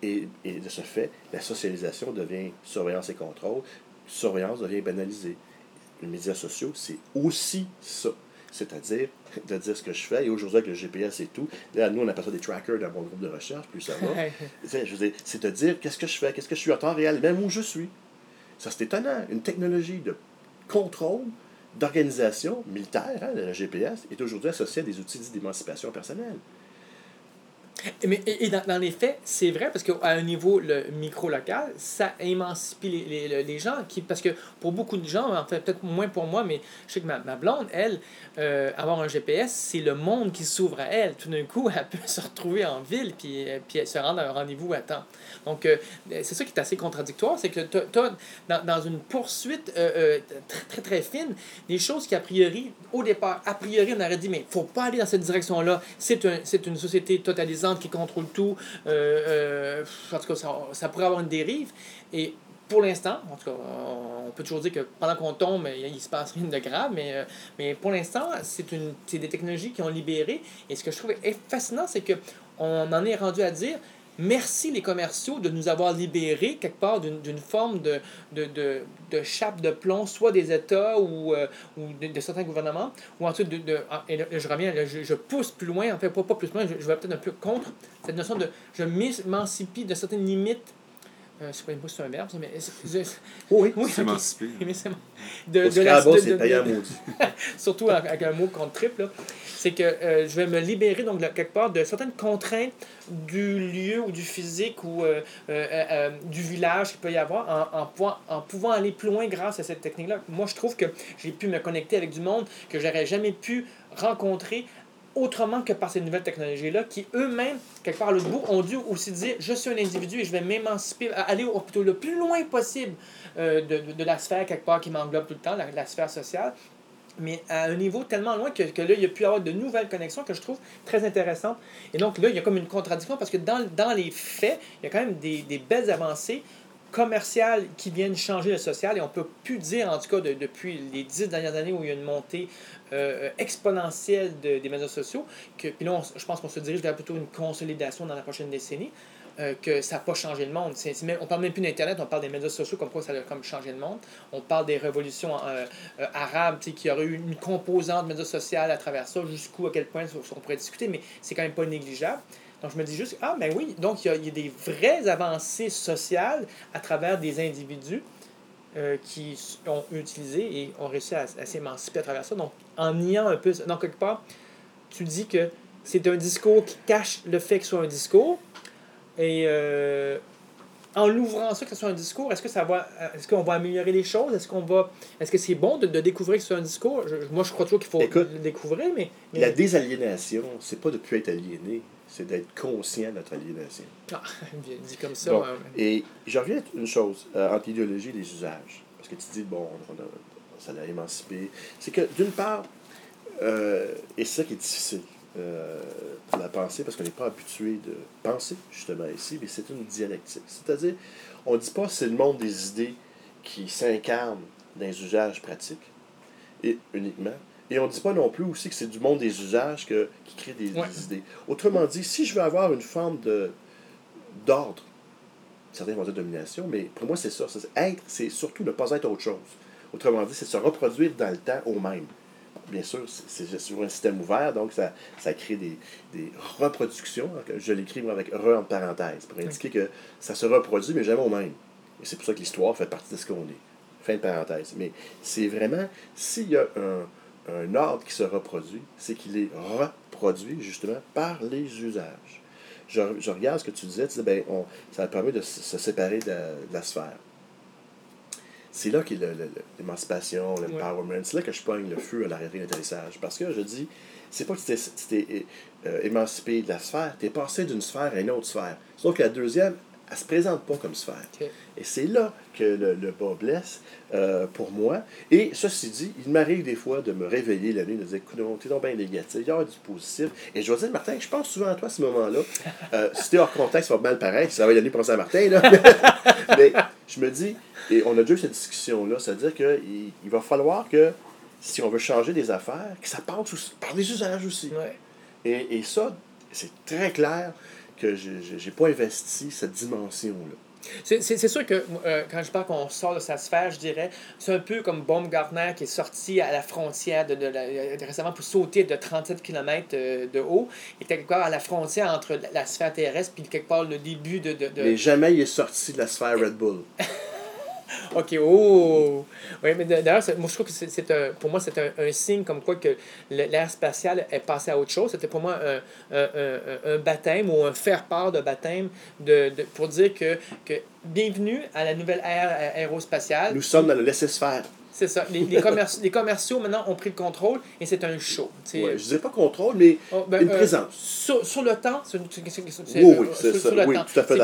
Speaker 2: Et, et de ce fait, la socialisation devient surveillance et contrôle. Surveillance devient banalisée. Les médias sociaux, c'est aussi ça. c'est-à-dire de dire ce que je fais. Et aujourd'hui, avec le GPS et tout, là, nous, on appelle ça des trackers dans mon groupe de recherche, plus ça va. C'est de dire qu'est-ce que je fais, qu'est-ce que je suis en temps réel, même où je suis. Ça, c'est étonnant. Une technologie de contrôle, d'organisation militaire, hein, le GPS, est aujourd'hui associée à des outils d'émancipation personnelle.
Speaker 3: Mais, et, et dans, dans les faits, c'est vrai parce qu'à un niveau le micro-local, ça émancipe les, les, les gens. Qui, parce que pour beaucoup de gens, en fait, peut-être moins pour moi, mais je sais que ma, ma blonde, elle, euh, avoir un GPS, c'est le monde qui s'ouvre à elle. Tout d'un coup, elle peut se retrouver en ville puis, euh, puis elle se rendre à un rendez-vous à temps. Donc, euh, c'est ça qui est assez contradictoire, c'est que tu as, dans, dans une poursuite très, très, très fine, des choses qui, a priori, au départ, a priori, on aurait dit, mais faut pas aller dans cette direction-là. C'est un, une société totalisante qui contrôle tout. Euh, euh, en tout cas, ça, pourrait avoir une dérive. Et pour l'instant, en tout cas, on peut toujours dire que pendant qu'on tombe, il ne se passe rien de grave, mais, euh, mais pour l'instant, c'est des technologies qui ont libéré. Et ce que je trouve fascinant, c'est qu'on en est rendu à dire merci les commerciaux de nous avoir libérés quelque part d'une forme de, de, de, de chape de plomb, soit des États ou, euh, ou de, certains gouvernements, ou ensuite de... ah, et je reviens, je, je pousse plus loin, en fait, pas, pas plus loin, je, je vais peut-être un peu contre cette notion de... Je m'émancipie de certaines limites euh, c'est pas, c'est un verbe, mais. c'est- c'est-
Speaker 2: Oui,
Speaker 3: oui,
Speaker 4: S'émanciper.
Speaker 3: ok. Mais c'est. De, la-
Speaker 2: c'est
Speaker 3: surtout avec un mot contre triple, c'est que euh, je vais me libérer donc de- quelque part de certaines contraintes du lieu ou du physique ou euh, du village qu'il peut y avoir en, en, pouvant- en pouvant aller plus loin grâce à cette technique-là. Moi, je trouve que j'ai pu me connecter avec du monde que j'aurais jamais pu rencontrer autrement que par ces nouvelles technologies-là, qui eux-mêmes, quelque part à l'autre bout, ont dû aussi dire je suis un individu et je vais m'émanciper, aller au, plus loin possible euh, de, de, de la sphère quelque part qui m'englobe tout le temps, la, la sphère sociale, mais à un niveau tellement loin que, que là, il y a pu avoir de nouvelles connexions que je trouve très intéressantes. Et donc là, il y a comme une contradiction parce que dans, dans les faits, il y a quand même des, des belles avancées commerciales qui viennent changer le social et on peut plus dire, en tout cas, de- depuis les dix dernières années où il y a une montée euh, exponentielle de- des médias sociaux, que, puis là, on je pense qu'on se dirige vers plutôt une consolidation dans la prochaine décennie, euh, que ça n'a pas changé le monde. C'est, même, on parle même plus d'Internet, on parle des médias sociaux comme quoi ça a comme changé le monde. On parle des révolutions euh, euh, arabes, qui aurait eu une composante médias sociales à travers ça, jusqu'où, à quel point on pourrait discuter, mais c'est quand même pas négligeable. Donc je me dis juste, ah ben oui, donc il y y a des vraies avancées sociales à travers des individus euh, qui ont utilisé et ont réussi à, à s'émanciper à travers ça. Donc en niant un peu, donc quelque part, tu dis que c'est un discours qui cache le fait que ce soit un discours. Et euh, en l'ouvrant ça, que ce soit un discours, est-ce que ça va, est-ce qu'on va améliorer les choses? Est-ce qu'on va, est-ce que c'est bon de, de découvrir que c'est un discours? Je- moi, je crois toujours qu'il faut
Speaker 2: Écoute,
Speaker 3: le découvrir, mais, mais-
Speaker 2: La désaliénation, c'est pas de plus être aliéné, c'est d'être conscient de notre aliénation.
Speaker 3: Ah, bien dit comme ça.
Speaker 2: Bon,
Speaker 3: euh,
Speaker 2: Et je reviens à une chose, euh, entre l'idéologie et les usages. Parce que tu dis, bon, on a- ça l'a émancipé. C'est que, d'une part, euh, et c'est ça qui est difficile euh, pour la pensée, parce qu'on n'est pas habitué de penser, justement, ici, mais c'est une dialectique. C'est-à-dire, on ne dit pas c'est le monde des idées qui s'incarne dans les usages pratiques, et uniquement. Et on ne dit pas non plus aussi que c'est du monde des usages que, qui crée des, idées. Autrement dit, si je veux avoir une forme de d'ordre, certains vont dire domination, mais pour moi, c'est ça. C'est être, c'est surtout ne pas être autre chose. Autrement dit, c'est se reproduire dans le temps au même. Bien sûr, c'est sur un système ouvert, donc ça, ça crée des, des reproductions. Je l'écris moi, avec re en parenthèse, pour indiquer que ça se reproduit, mais jamais au même. Et c'est pour ça que l'histoire fait partie de ce qu'on est. Fin de parenthèse. Mais c'est vraiment, s'il y a un, un ordre qui se reproduit, c'est qu'il est reproduit justement par les usages. Je, regarde ce que tu disais, tu disais, ben, ça permet de se séparer de, la sphère. C'est là qu'est l'émancipation, l'empowerment. C'est là que je pogne le feu à l'arrêté d'atterrissage. Parce que je dis, c'est pas que tu t'es, tu t'es, euh, émancipé de la sphère, tu es passé d'une sphère à une autre sphère. Sauf que la deuxième, elle se présente pas comme sphère. Et c'est là que le, le bas blesse euh, pour moi. Et ceci dit, il m'arrive des fois de me réveiller la nuit, de dire, écoute, t'es donc bien négatif, il y a du positif. Et je dois dire, Martin, je pense souvent à toi à ce moment-là. Euh, si t'es hors contexte, ça va mal pareil. Ça va y aller penser à Martin, là. Mais je me dis, et on a déjà eu cette discussion-là, c'est-à-dire qu'il il va falloir que, si on veut changer des affaires, que ça passe par les usages aussi.
Speaker 3: ouais.
Speaker 2: Et, et ça, c'est très clair que je n'ai pas investi cette dimension-là.
Speaker 3: C'est sûr que euh, quand je parle qu'on sort de sa sphère, je dirais, c'est un peu comme Baumgartner qui est sorti à la frontière de, de la- euh, récemment pour sauter de 37 km de haut. Il était quelque part à la frontière entre la, la sphère terrestre puis quelque part le début de. de, de-
Speaker 2: Mais jamais il est sorti de la sphère Red Bull.
Speaker 3: Ok, oh! Oui, mais d'ailleurs, moi, je trouve que c'est- un, pour moi, c'est un, signe comme quoi que l'ère spatiale est passé à autre chose. C'était pour moi un, un, un, baptême ou un faire-part de baptême de, de, pour dire que, que bienvenue à la nouvelle ère a- aérospatiale.
Speaker 2: Nous sommes dans le laisser-faire.
Speaker 3: C'est ça. Les, les, commerci- les commerciaux, maintenant, ont pris le contrôle et c'est un show.
Speaker 2: Ouais, je ne dis pas contrôle, mais
Speaker 3: Oh, ben,
Speaker 2: une
Speaker 3: euh,
Speaker 2: présence.
Speaker 3: Sur, sur le temps, c'est-
Speaker 2: Oui, oui,
Speaker 3: euh,
Speaker 2: c'est
Speaker 3: sur-
Speaker 2: ça.
Speaker 3: sur le
Speaker 2: Oui,
Speaker 3: temps.
Speaker 2: tout à fait
Speaker 3: C'est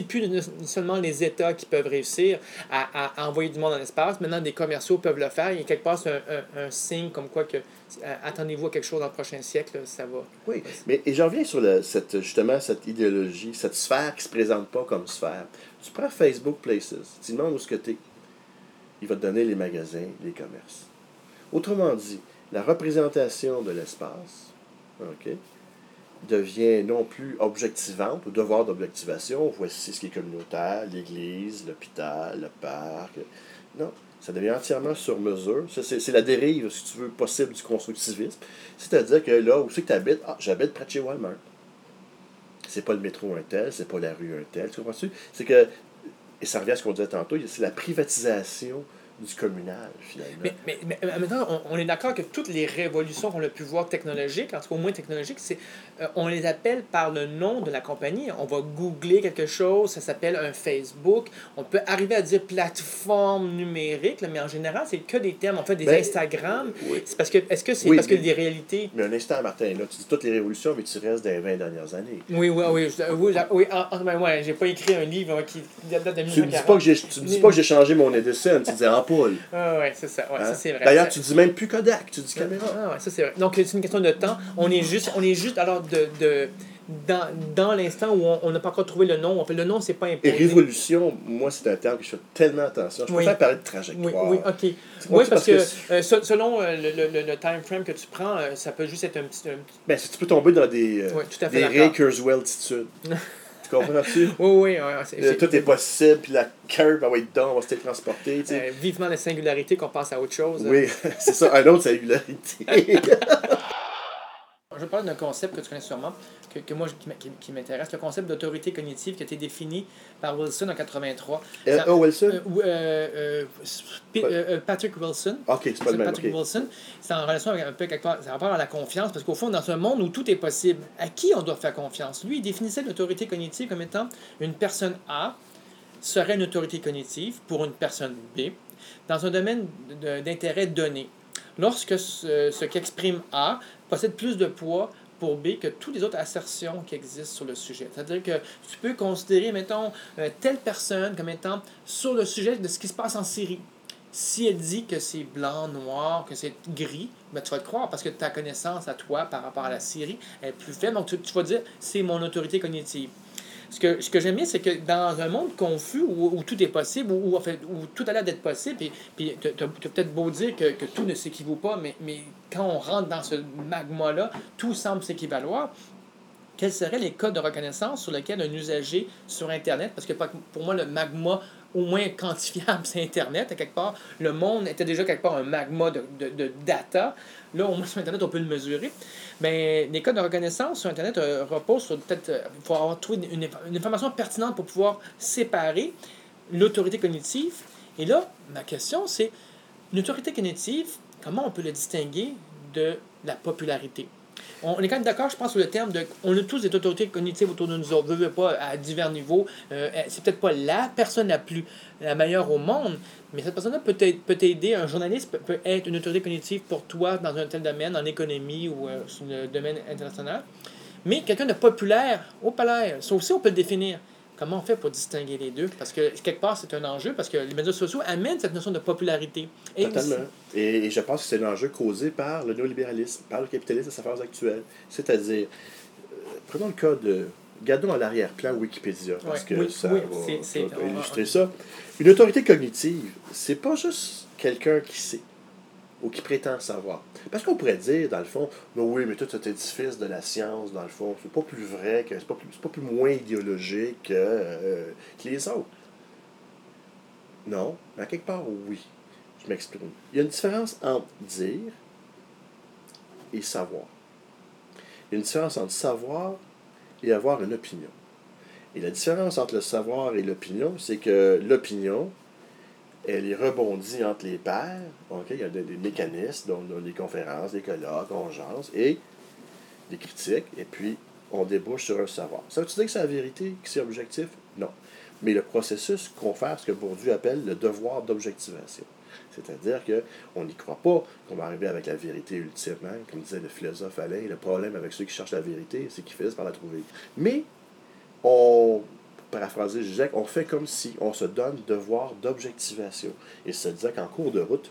Speaker 2: d'accord.
Speaker 3: plus seulement les États qui peuvent réussir à, à- à envoyer du monde dans l'espace. Maintenant, des commerciaux peuvent le faire. Et quelque part, c'est un, un- un signe comme quoi que euh, attendez-vous à quelque chose dans le prochain siècle, ça va.
Speaker 2: Oui, mais et je reviens sur le, cette, justement cette idéologie, cette sphère qui ne se présente pas comme sphère. Tu prends Facebook Places, tu demandes où ce que tu es. Il va te donner les magasins, les commerces. Autrement dit, la représentation de l'espace devient non plus objectivante ou devoir d'objectivation. Voici ce qui est communautaire, l'église, l'hôpital, le parc. Non, ça devient entièrement sur mesure. C'est la dérive, si tu veux, possible du constructivisme. C'est-à-dire que là, où c'est que tu habites? Ah, j'habite près de chez Walmart. C'est pas le métro un tel, c'est pas la rue un tel. Tu comprends-tu? C'est que, et ça revient à ce qu'on disait tantôt, c'est la privatisation du communal, finalement.
Speaker 3: Mais, mais, mais euh, maintenant, on, on est d'accord que toutes les révolutions qu'on a pu voir technologiques, en tout cas au moins technologiques, c'est, euh, on les appelle par le nom de la compagnie. On va googler quelque chose, ça s'appelle un Facebook. On peut arriver à dire plateforme numérique, là, mais en général, c'est que des termes. On fait des
Speaker 2: Ben,
Speaker 3: Instagram.
Speaker 2: oui.
Speaker 3: C'est parce que, est-ce que c'est
Speaker 2: Oui,
Speaker 3: parce que les réalités?
Speaker 2: Mais un instant, Martin, là, tu dis toutes les révolutions, mais tu restes les 20 dernières années.
Speaker 3: Oui, oui, oui. je- oui, je- oui ah, ah, ben, ouais, j'ai pas écrit un livre hein, qui date de
Speaker 2: Tu ne dis
Speaker 3: 1940.
Speaker 2: pas que j'ai, tu me dis pas que j'ai changé mon Edison, tu dis ampoule.
Speaker 3: Ah, ouais, c'est ça. Ouais,
Speaker 2: hein?
Speaker 3: ça, c'est vrai.
Speaker 2: D'ailleurs, tu dis même plus Kodak, tu dis caméra.
Speaker 3: Ah ouais, ça c'est vrai. Donc c'est une question de temps. On est juste, on est juste alors de, de dans, dans l'instant où on n'a pas encore trouvé le nom. En fait, le nom c'est pas
Speaker 2: Et
Speaker 3: imposé.
Speaker 2: révolution, moi, c'est un terme que je fais tellement attention. Je
Speaker 3: Oui.
Speaker 2: préfère parler de trajectoire.
Speaker 3: oui, ok. Oui, parce que euh, se- selon euh, le, le, le, time frame que tu prends, euh, ça peut juste être un petit. un petit-
Speaker 2: Ben, si tu peux tomber dans des,
Speaker 3: Oui, tout à fait
Speaker 2: des. Ray Kurzweil-titudes. tu comprends-tu?
Speaker 3: Oui, oui, ouais, ouais, c'est-
Speaker 2: Euh,
Speaker 3: c'est-
Speaker 2: tout est possible, puis la curve, ah oui, dedans, on va se sais.
Speaker 3: euh, vivement la singularité qu'on passe à autre chose.
Speaker 2: Oui, c'est ça, un autre singularité.
Speaker 3: Je parle d'un concept que tu connais sûrement, que, que moi, qui m'intéresse, le concept d'autorité cognitive qui a été défini par Wilson en 83.
Speaker 2: Euh, oh, Wilson?
Speaker 3: Euh, euh, euh, euh, euh, Patrick Wilson.
Speaker 2: ok, c'est pas le même,
Speaker 3: Patrick. Wilson. C'est en relation avec un peu quelque part, rapport à la confiance, parce qu'au fond, dans un monde où tout est possible, à qui on doit faire confiance? Lui, il définissait l'autorité cognitive comme étant une personne A serait une autorité cognitive pour une personne B dans un domaine d'intérêt donné. Lorsque ce, ce qu'exprime A possède plus de poids pour B que toutes les autres assertions qui existent sur le sujet. C'est-à-dire que tu peux considérer, mettons, euh, telle personne comme étant sur le sujet de ce qui se passe en Syrie. Si elle dit que c'est blanc, noir, que c'est gris, ben, tu vas te croire parce que ta connaissance à toi par rapport à la Syrie est plus faible. Donc, tu vas dire, c'est mon autorité cognitive. Ce que, ce que j'aime bien, c'est que dans un monde confus où, où tout est possible, où, où, où tout a l'air d'être possible, et puis tu as, peut-être beau dire que, que tout ne s'équivaut pas, mais, mais quand on rentre dans ce magma-là, tout semble s'équivaloir. Quels seraient les codes de reconnaissance sur lesquels un usager sur Internet, parce que pour moi, le magma au moins quantifiable, c'est Internet, à quelque part. Le monde était déjà quelque part un magma de, de, data. Là, au moins sur Internet, on peut le mesurer. Mais les codes de reconnaissance sur Internet euh, reposent sur peut-être. Il faut avoir trouvé une, une information pertinente pour pouvoir séparer l'autorité cognitive. Et là, ma question, c'est une autorité cognitive, comment on peut le distinguer de la popularité? On est quand même d'accord, je pense, sur le terme de. On a tous des autorités cognitives autour de nous autres, veut, pas, à divers niveaux. Euh, c'est peut-être pas la personne la plus la meilleure au monde, mais cette personne-là peut, être- peut t'aider. Un journaliste peut, peut être une autorité cognitive pour toi dans un tel domaine, en économie ou euh, sur le domaine international. Mais quelqu'un de populaire au palais, ça aussi, on peut le définir. Comment on fait pour distinguer les deux? Parce que quelque part, c'est un enjeu, parce que les médias sociaux amènent cette notion de popularité. Et
Speaker 2: Totalement. Et, et je pense que c'est un enjeu causé par le néolibéralisme, par le capitalisme à sa phase actuelle. C'est-à-dire, euh, prenons le cas de. Gardons à l'arrière-plan Wikipédia, parce
Speaker 3: Ouais,
Speaker 2: que
Speaker 3: oui,
Speaker 2: ça
Speaker 3: oui,
Speaker 2: va, va- illustrer ça. Une autorité cognitive, c'est pas juste quelqu'un qui sait. Ou qui prétend savoir. Parce qu'on pourrait dire, dans le fond, mais oui, mais tout cet édifice de la science, dans le fond, c'est pas plus vrai, que c'est pas c'est pas plus moins idéologique que, euh, que les autres. Non, mais à quelque part, oui. Je m'exprime. Il y a une différence entre dire et savoir. Il y a une différence entre savoir et avoir une opinion. Et la différence entre le savoir et l'opinion, c'est que l'opinion, elle est rebondie entre les pairs. ok? Il y a des, mécanismes, dont des conférences, des colloques, on jase, et des critiques, et puis on débouche sur un savoir. Ça veut-tu dire que c'est la vérité, que c'est objectif? Non. Mais le processus confère ce que Bourdieu appelle le devoir d'objectivation. C'est-à-dire qu'on n'y croit pas qu'on va arriver avec la vérité ultimement, comme disait le philosophe Alain. Le problème avec ceux qui cherchent la vérité, c'est qu'ils finissent par la trouver. Mais, on, paraphraser Jacques, on fait comme si on se donne devoir d'objectivation. Et se disait qu'en cours de route,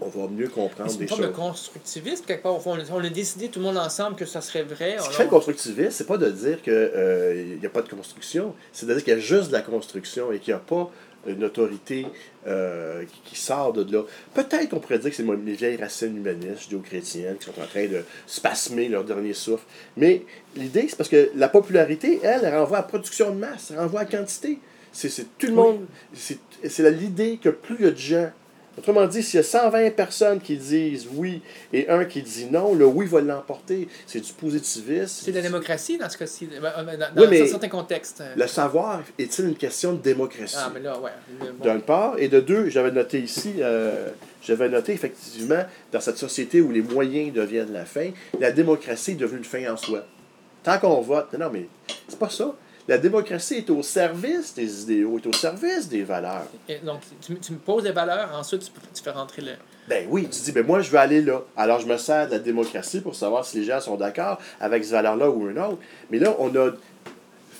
Speaker 2: on va mieux comprendre
Speaker 3: C'est
Speaker 2: des
Speaker 3: une forme de
Speaker 2: choses.
Speaker 3: constructivisme, quelque part. Au fond, on a, on a décidé tout le monde ensemble que ça serait vrai.
Speaker 2: Ce qui fait le constructivisme, c'est pas de dire qu'il n'y a pas de construction, c'est de dire qu'il y a juste de la construction et qu'il n'y a pas une autorité euh, qui, sort de là. Peut-être qu'on pourrait dire que c'est mes vieilles racines humanistes, judéo-chrétiennes, qui sont en train de spasmer leur dernier souffle. Mais l'idée, c'est parce que la popularité, elle, elle renvoie à la production de masse, elle renvoie à la quantité. C'est tout le monde. C'est l'idée que plus il y a de gens Autrement dit, s'il y a 120 personnes qui disent oui et un qui dit non, le oui va l'emporter. C'est du positivisme.
Speaker 3: C'est de la démocratie dans ce cas-ci, dans, dans-
Speaker 2: Oui, mais
Speaker 3: certains contextes.
Speaker 2: Le savoir est-il une question de démocratie?
Speaker 3: Ah, mais là, ouais. bon.
Speaker 2: D'une part, et de deux, j'avais noté ici, euh, j'avais noté effectivement, dans cette société où les moyens deviennent la fin, la démocratie est devenue une fin en soi. Tant qu'on vote, non, mais c'est pas ça. La démocratie est au service des idéaux, est au service des valeurs.
Speaker 3: Et donc, tu, me- tu me poses des valeurs, ensuite, tu, tu fais rentrer le.
Speaker 2: Ben oui, tu dis, ben moi, je veux aller là. Alors, je me sers de la démocratie pour savoir si les gens sont d'accord avec cette valeur-là ou une autre. Mais là, on a.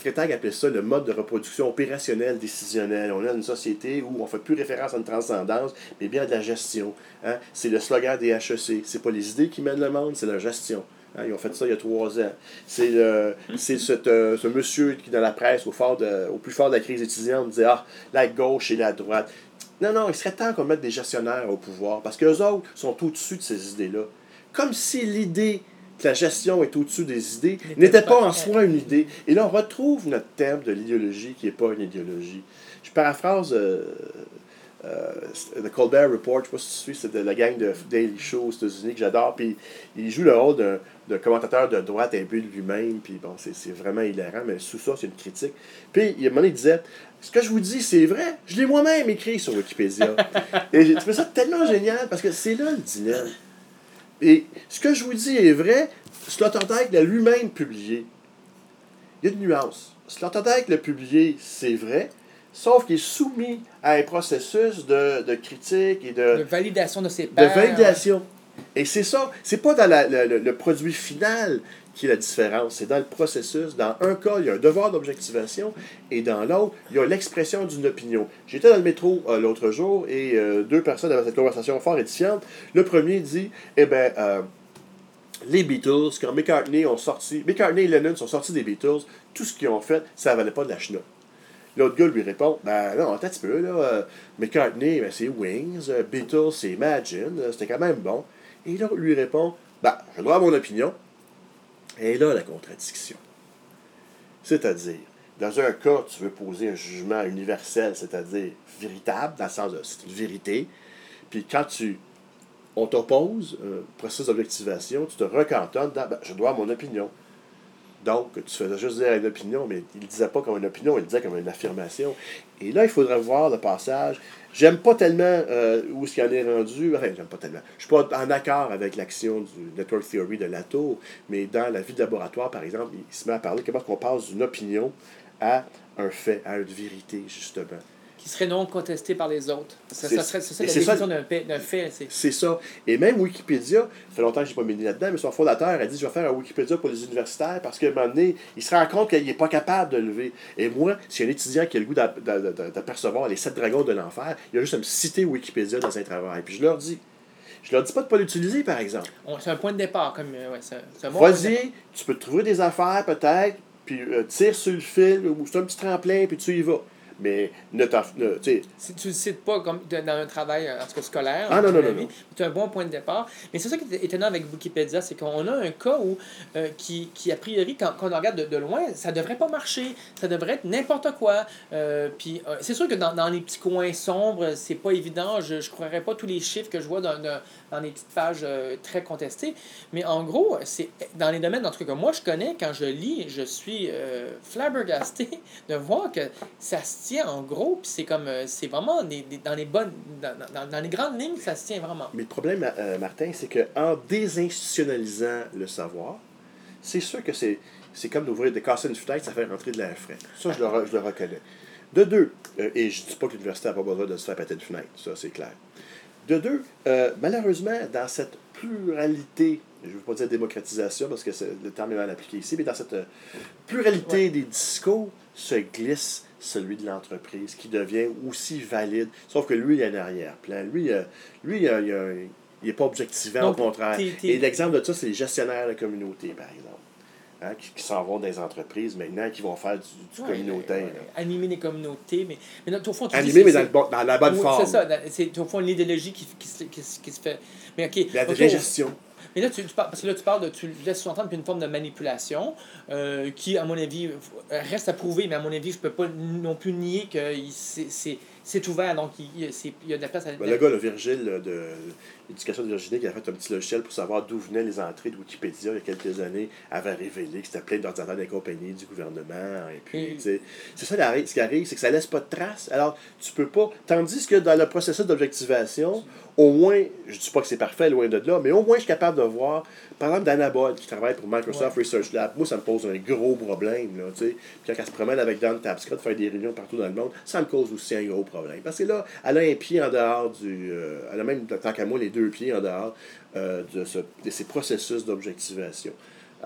Speaker 2: Freytag appelait ça le mode de reproduction opérationnelle décisionnelle. On a une société où on fait plus référence à une transcendance, mais bien à de la gestion. Hein? C'est le slogan des HEC. C'est pas les idées qui mènent le monde, c'est la gestion. Hein, Ils ont fait ça il y a trois ans. C'est cet, euh, ce monsieur qui, dans la presse, au, fort de- au plus fort de la crise étudiante, disait Ah, la gauche et la droite. Non, non, il serait temps qu'on mette des gestionnaires au pouvoir parce qu'eux autres sont au-dessus de ces idées-là. Comme si l'idée que la gestion est au-dessus des idées
Speaker 3: N'était
Speaker 2: pas
Speaker 3: pas-
Speaker 2: en soi une idée. Et là, on retrouve notre thème de l'idéologie qui n'est pas une idéologie. Je paraphrase euh, euh, The Colbert Report, je sais pas si tu suis, c'est de la gang de Daily Show aux États-Unis que j'adore. Puis il joue le rôle d'un commentateur de droite imbu de lui-même. Puis bon, c'est vraiment hilarant, mais sous ça, c'est une critique. Puis il, à un moment donné, il disait Ce que je vous dis, c'est vrai. Je l'ai moi-même écrit sur Wikipédia. Et j'ai trouvé ça tellement génial parce que c'est là le dilemme. Et ce que je vous dis est vrai, Sloterdijk l'a lui-même publié. Il y a une nuance. Sloterdijk l'a publié, c'est vrai, sauf qu'il est soumis à un processus de, de critique et de,
Speaker 3: de validation de ses
Speaker 2: de
Speaker 3: pairs.
Speaker 2: validation. Et c'est ça, c'est pas dans la- le, le- produit final qui est la différence, c'est dans le processus. Dans un cas, il y a un devoir d'objectivation et dans l'autre, il y a l'expression d'une opinion. J'étais dans le métro euh, l'autre jour et euh, deux personnes avaient cette conversation fort édifiante. Le premier dit Eh ben, euh, les Beatles, quand McCartney ont sorti, McCartney et Lennon sont sortis des Beatles, tout ce qu'ils ont fait, ça valait pas de la chenoute. L'autre gars lui répond Ben non, un petit peu, là. McCartney, ben, c'est Wings, Beatles, c'est Imagine, c'était quand même bon. Et l'autre lui répond Ben, le droit à mon opinion. Et là, la contradiction. C'est-à-dire, dans un cas, tu veux poser un jugement universel, c'est-à-dire véritable, dans le sens de c'est vérité. Puis quand tu on t'oppose un processus d'objectivation, tu te recantonnes dans ben, je dois mon opinion. Donc, tu faisais juste dire une opinion, mais il ne disait pas comme une opinion, il disait comme une affirmation. Et là, il faudrait voir le passage. J'aime pas tellement euh, où ce qu'il en est rendu. Enfin, j'aime pas tellement. Je suis pas en accord avec l'action du Network Theory de Latour, mais dans la vie de laboratoire, par exemple, il se met à parler comment on passe d'une opinion à un fait, à une vérité, justement.
Speaker 3: Qui serait non contesté par les autres. Ça,
Speaker 2: C'est-
Speaker 3: ça serait c'est ça la définition d'un fait. fait, c'est-
Speaker 2: ça. Et même Wikipédia, ça fait longtemps que je n'ai pas mené là-dedans, mais son fondateur a dit Je vais faire un Wikipédia pour les universitaires parce qu'à un moment donné, il se rend compte qu'il n'est pas capable de lever. Et moi, si un étudiant qui a le goût d'a- d'a- d'a- d'apercevoir les sept dragons de l'enfer, il a juste à me citer Wikipédia dans un travail. Puis je leur dis Je leur dis pas de ne pas l'utiliser, par exemple.
Speaker 3: C'est un point de départ. comme euh, ouais, bon.
Speaker 2: Vas-y, tu peux te trouver des affaires peut-être, puis euh, tire sur le fil, ou c'est un petit tremplin, puis tu y vas. Mais ne ne-
Speaker 3: Si tu ne le cites pas comme dans un travail, en tout cas scolaire,
Speaker 2: Ah, non, non, non,
Speaker 3: c'est un bon point de départ. Mais c'est ça qui est étonnant avec Wikipédia, c'est qu'on a un cas où, euh, qui, qui, a priori, quand, quand on regarde de, de loin, ça devrait pas marcher. Ça devrait être n'importe quoi. Euh, puis euh, c'est sûr que dans, dans les petits coins sombres, c'est pas évident. Je ne croirais pas tous les chiffres que je vois dans, dans, dans les petites pages euh, très contestées. Mais en gros, c'est dans les domaines, en tout cas, que moi je connais, quand je lis, je suis euh, flabbergasté de voir que ça se tient en gros. Puis c'est comme, euh, c'est vraiment des, des- dans les bonnes, dans, dans, les grandes lignes, ça se tient vraiment.
Speaker 2: Mais le problème, euh, Martin, c'est qu'en désinstitutionnalisant le savoir, c'est sûr que c'est, c'est comme d'ouvrir, de casser une fenêtre, ça fait rentrer de l'air frais. Ça, je le, je le reconnais. De deux, et je ne dis pas que l'université n'a pas besoin de se faire péter une fenêtre, ça c'est clair. De deux, euh, malheureusement, dans cette pluralité, je ne veux pas dire démocratisation parce que le terme est mal appliqué ici, mais dans cette euh, pluralité des discours se glisse celui de l'entreprise qui devient aussi valide. Sauf que lui, il a un arrière-plan. Lui, euh, lui il a- il a- il n'est pas objectivant,
Speaker 3: Donc,
Speaker 2: au contraire. Et l'exemple de ça, c'est les gestionnaires de communauté, par exemple. Hein, qui, qui s'en vont dans les entreprises maintenant, qui vont faire du, du
Speaker 3: Ouais,
Speaker 2: communautaire.
Speaker 3: ouais. Animer les communautés, mais, mais non, au fond, tu dis, c'est-
Speaker 2: mais dans, le la bonne
Speaker 3: Oui,
Speaker 2: forme.
Speaker 3: C'est ça, c'est au fond l'idéologie qui, qui, se- qui, se- qui se fait. Mais ok.
Speaker 2: La
Speaker 3: ok,
Speaker 2: vraie gestion.
Speaker 3: Mais là, tu, tu parles, parce que là, tu parles de, tu laisses sous-entendre une forme de manipulation euh, qui, à mon avis, euh, reste à prouver, mais à mon avis, je peux pas non plus nier que il- c'est- c'est c'est ouvert, donc il, il- y a de la place à...
Speaker 2: Ben, le gars, le Virgile de l'éducation de Virginie, qui a fait un petit logiciel pour savoir d'où venaient les entrées de Wikipédia il y a quelques années, avait révélé que c'était plein d'ordinateurs des compagnies, du gouvernement. Et puis,
Speaker 3: Mm.
Speaker 2: c'est ça, la- ce qui arrive, c'est que ça laisse pas de traces. Alors, tu peux pas. Tandis que dans le processus d'objectivation, au moins, je dis pas que c'est parfait, loin de là, mais au moins, je suis capable de voir, par exemple, Dana Boyd, qui travaille pour Microsoft Research Lab, moi, ça me pose un gros problème, là, tu sais. Puis quand elle se promène avec Dan Tapscott, faire des réunions partout dans le monde, ça me cause aussi un gros problème. Parce que là, elle a un pied en dehors du... euh, elle a même, tant qu'à moi, les deux pieds en dehors euh, de, ce, de ces processus d'objectivation.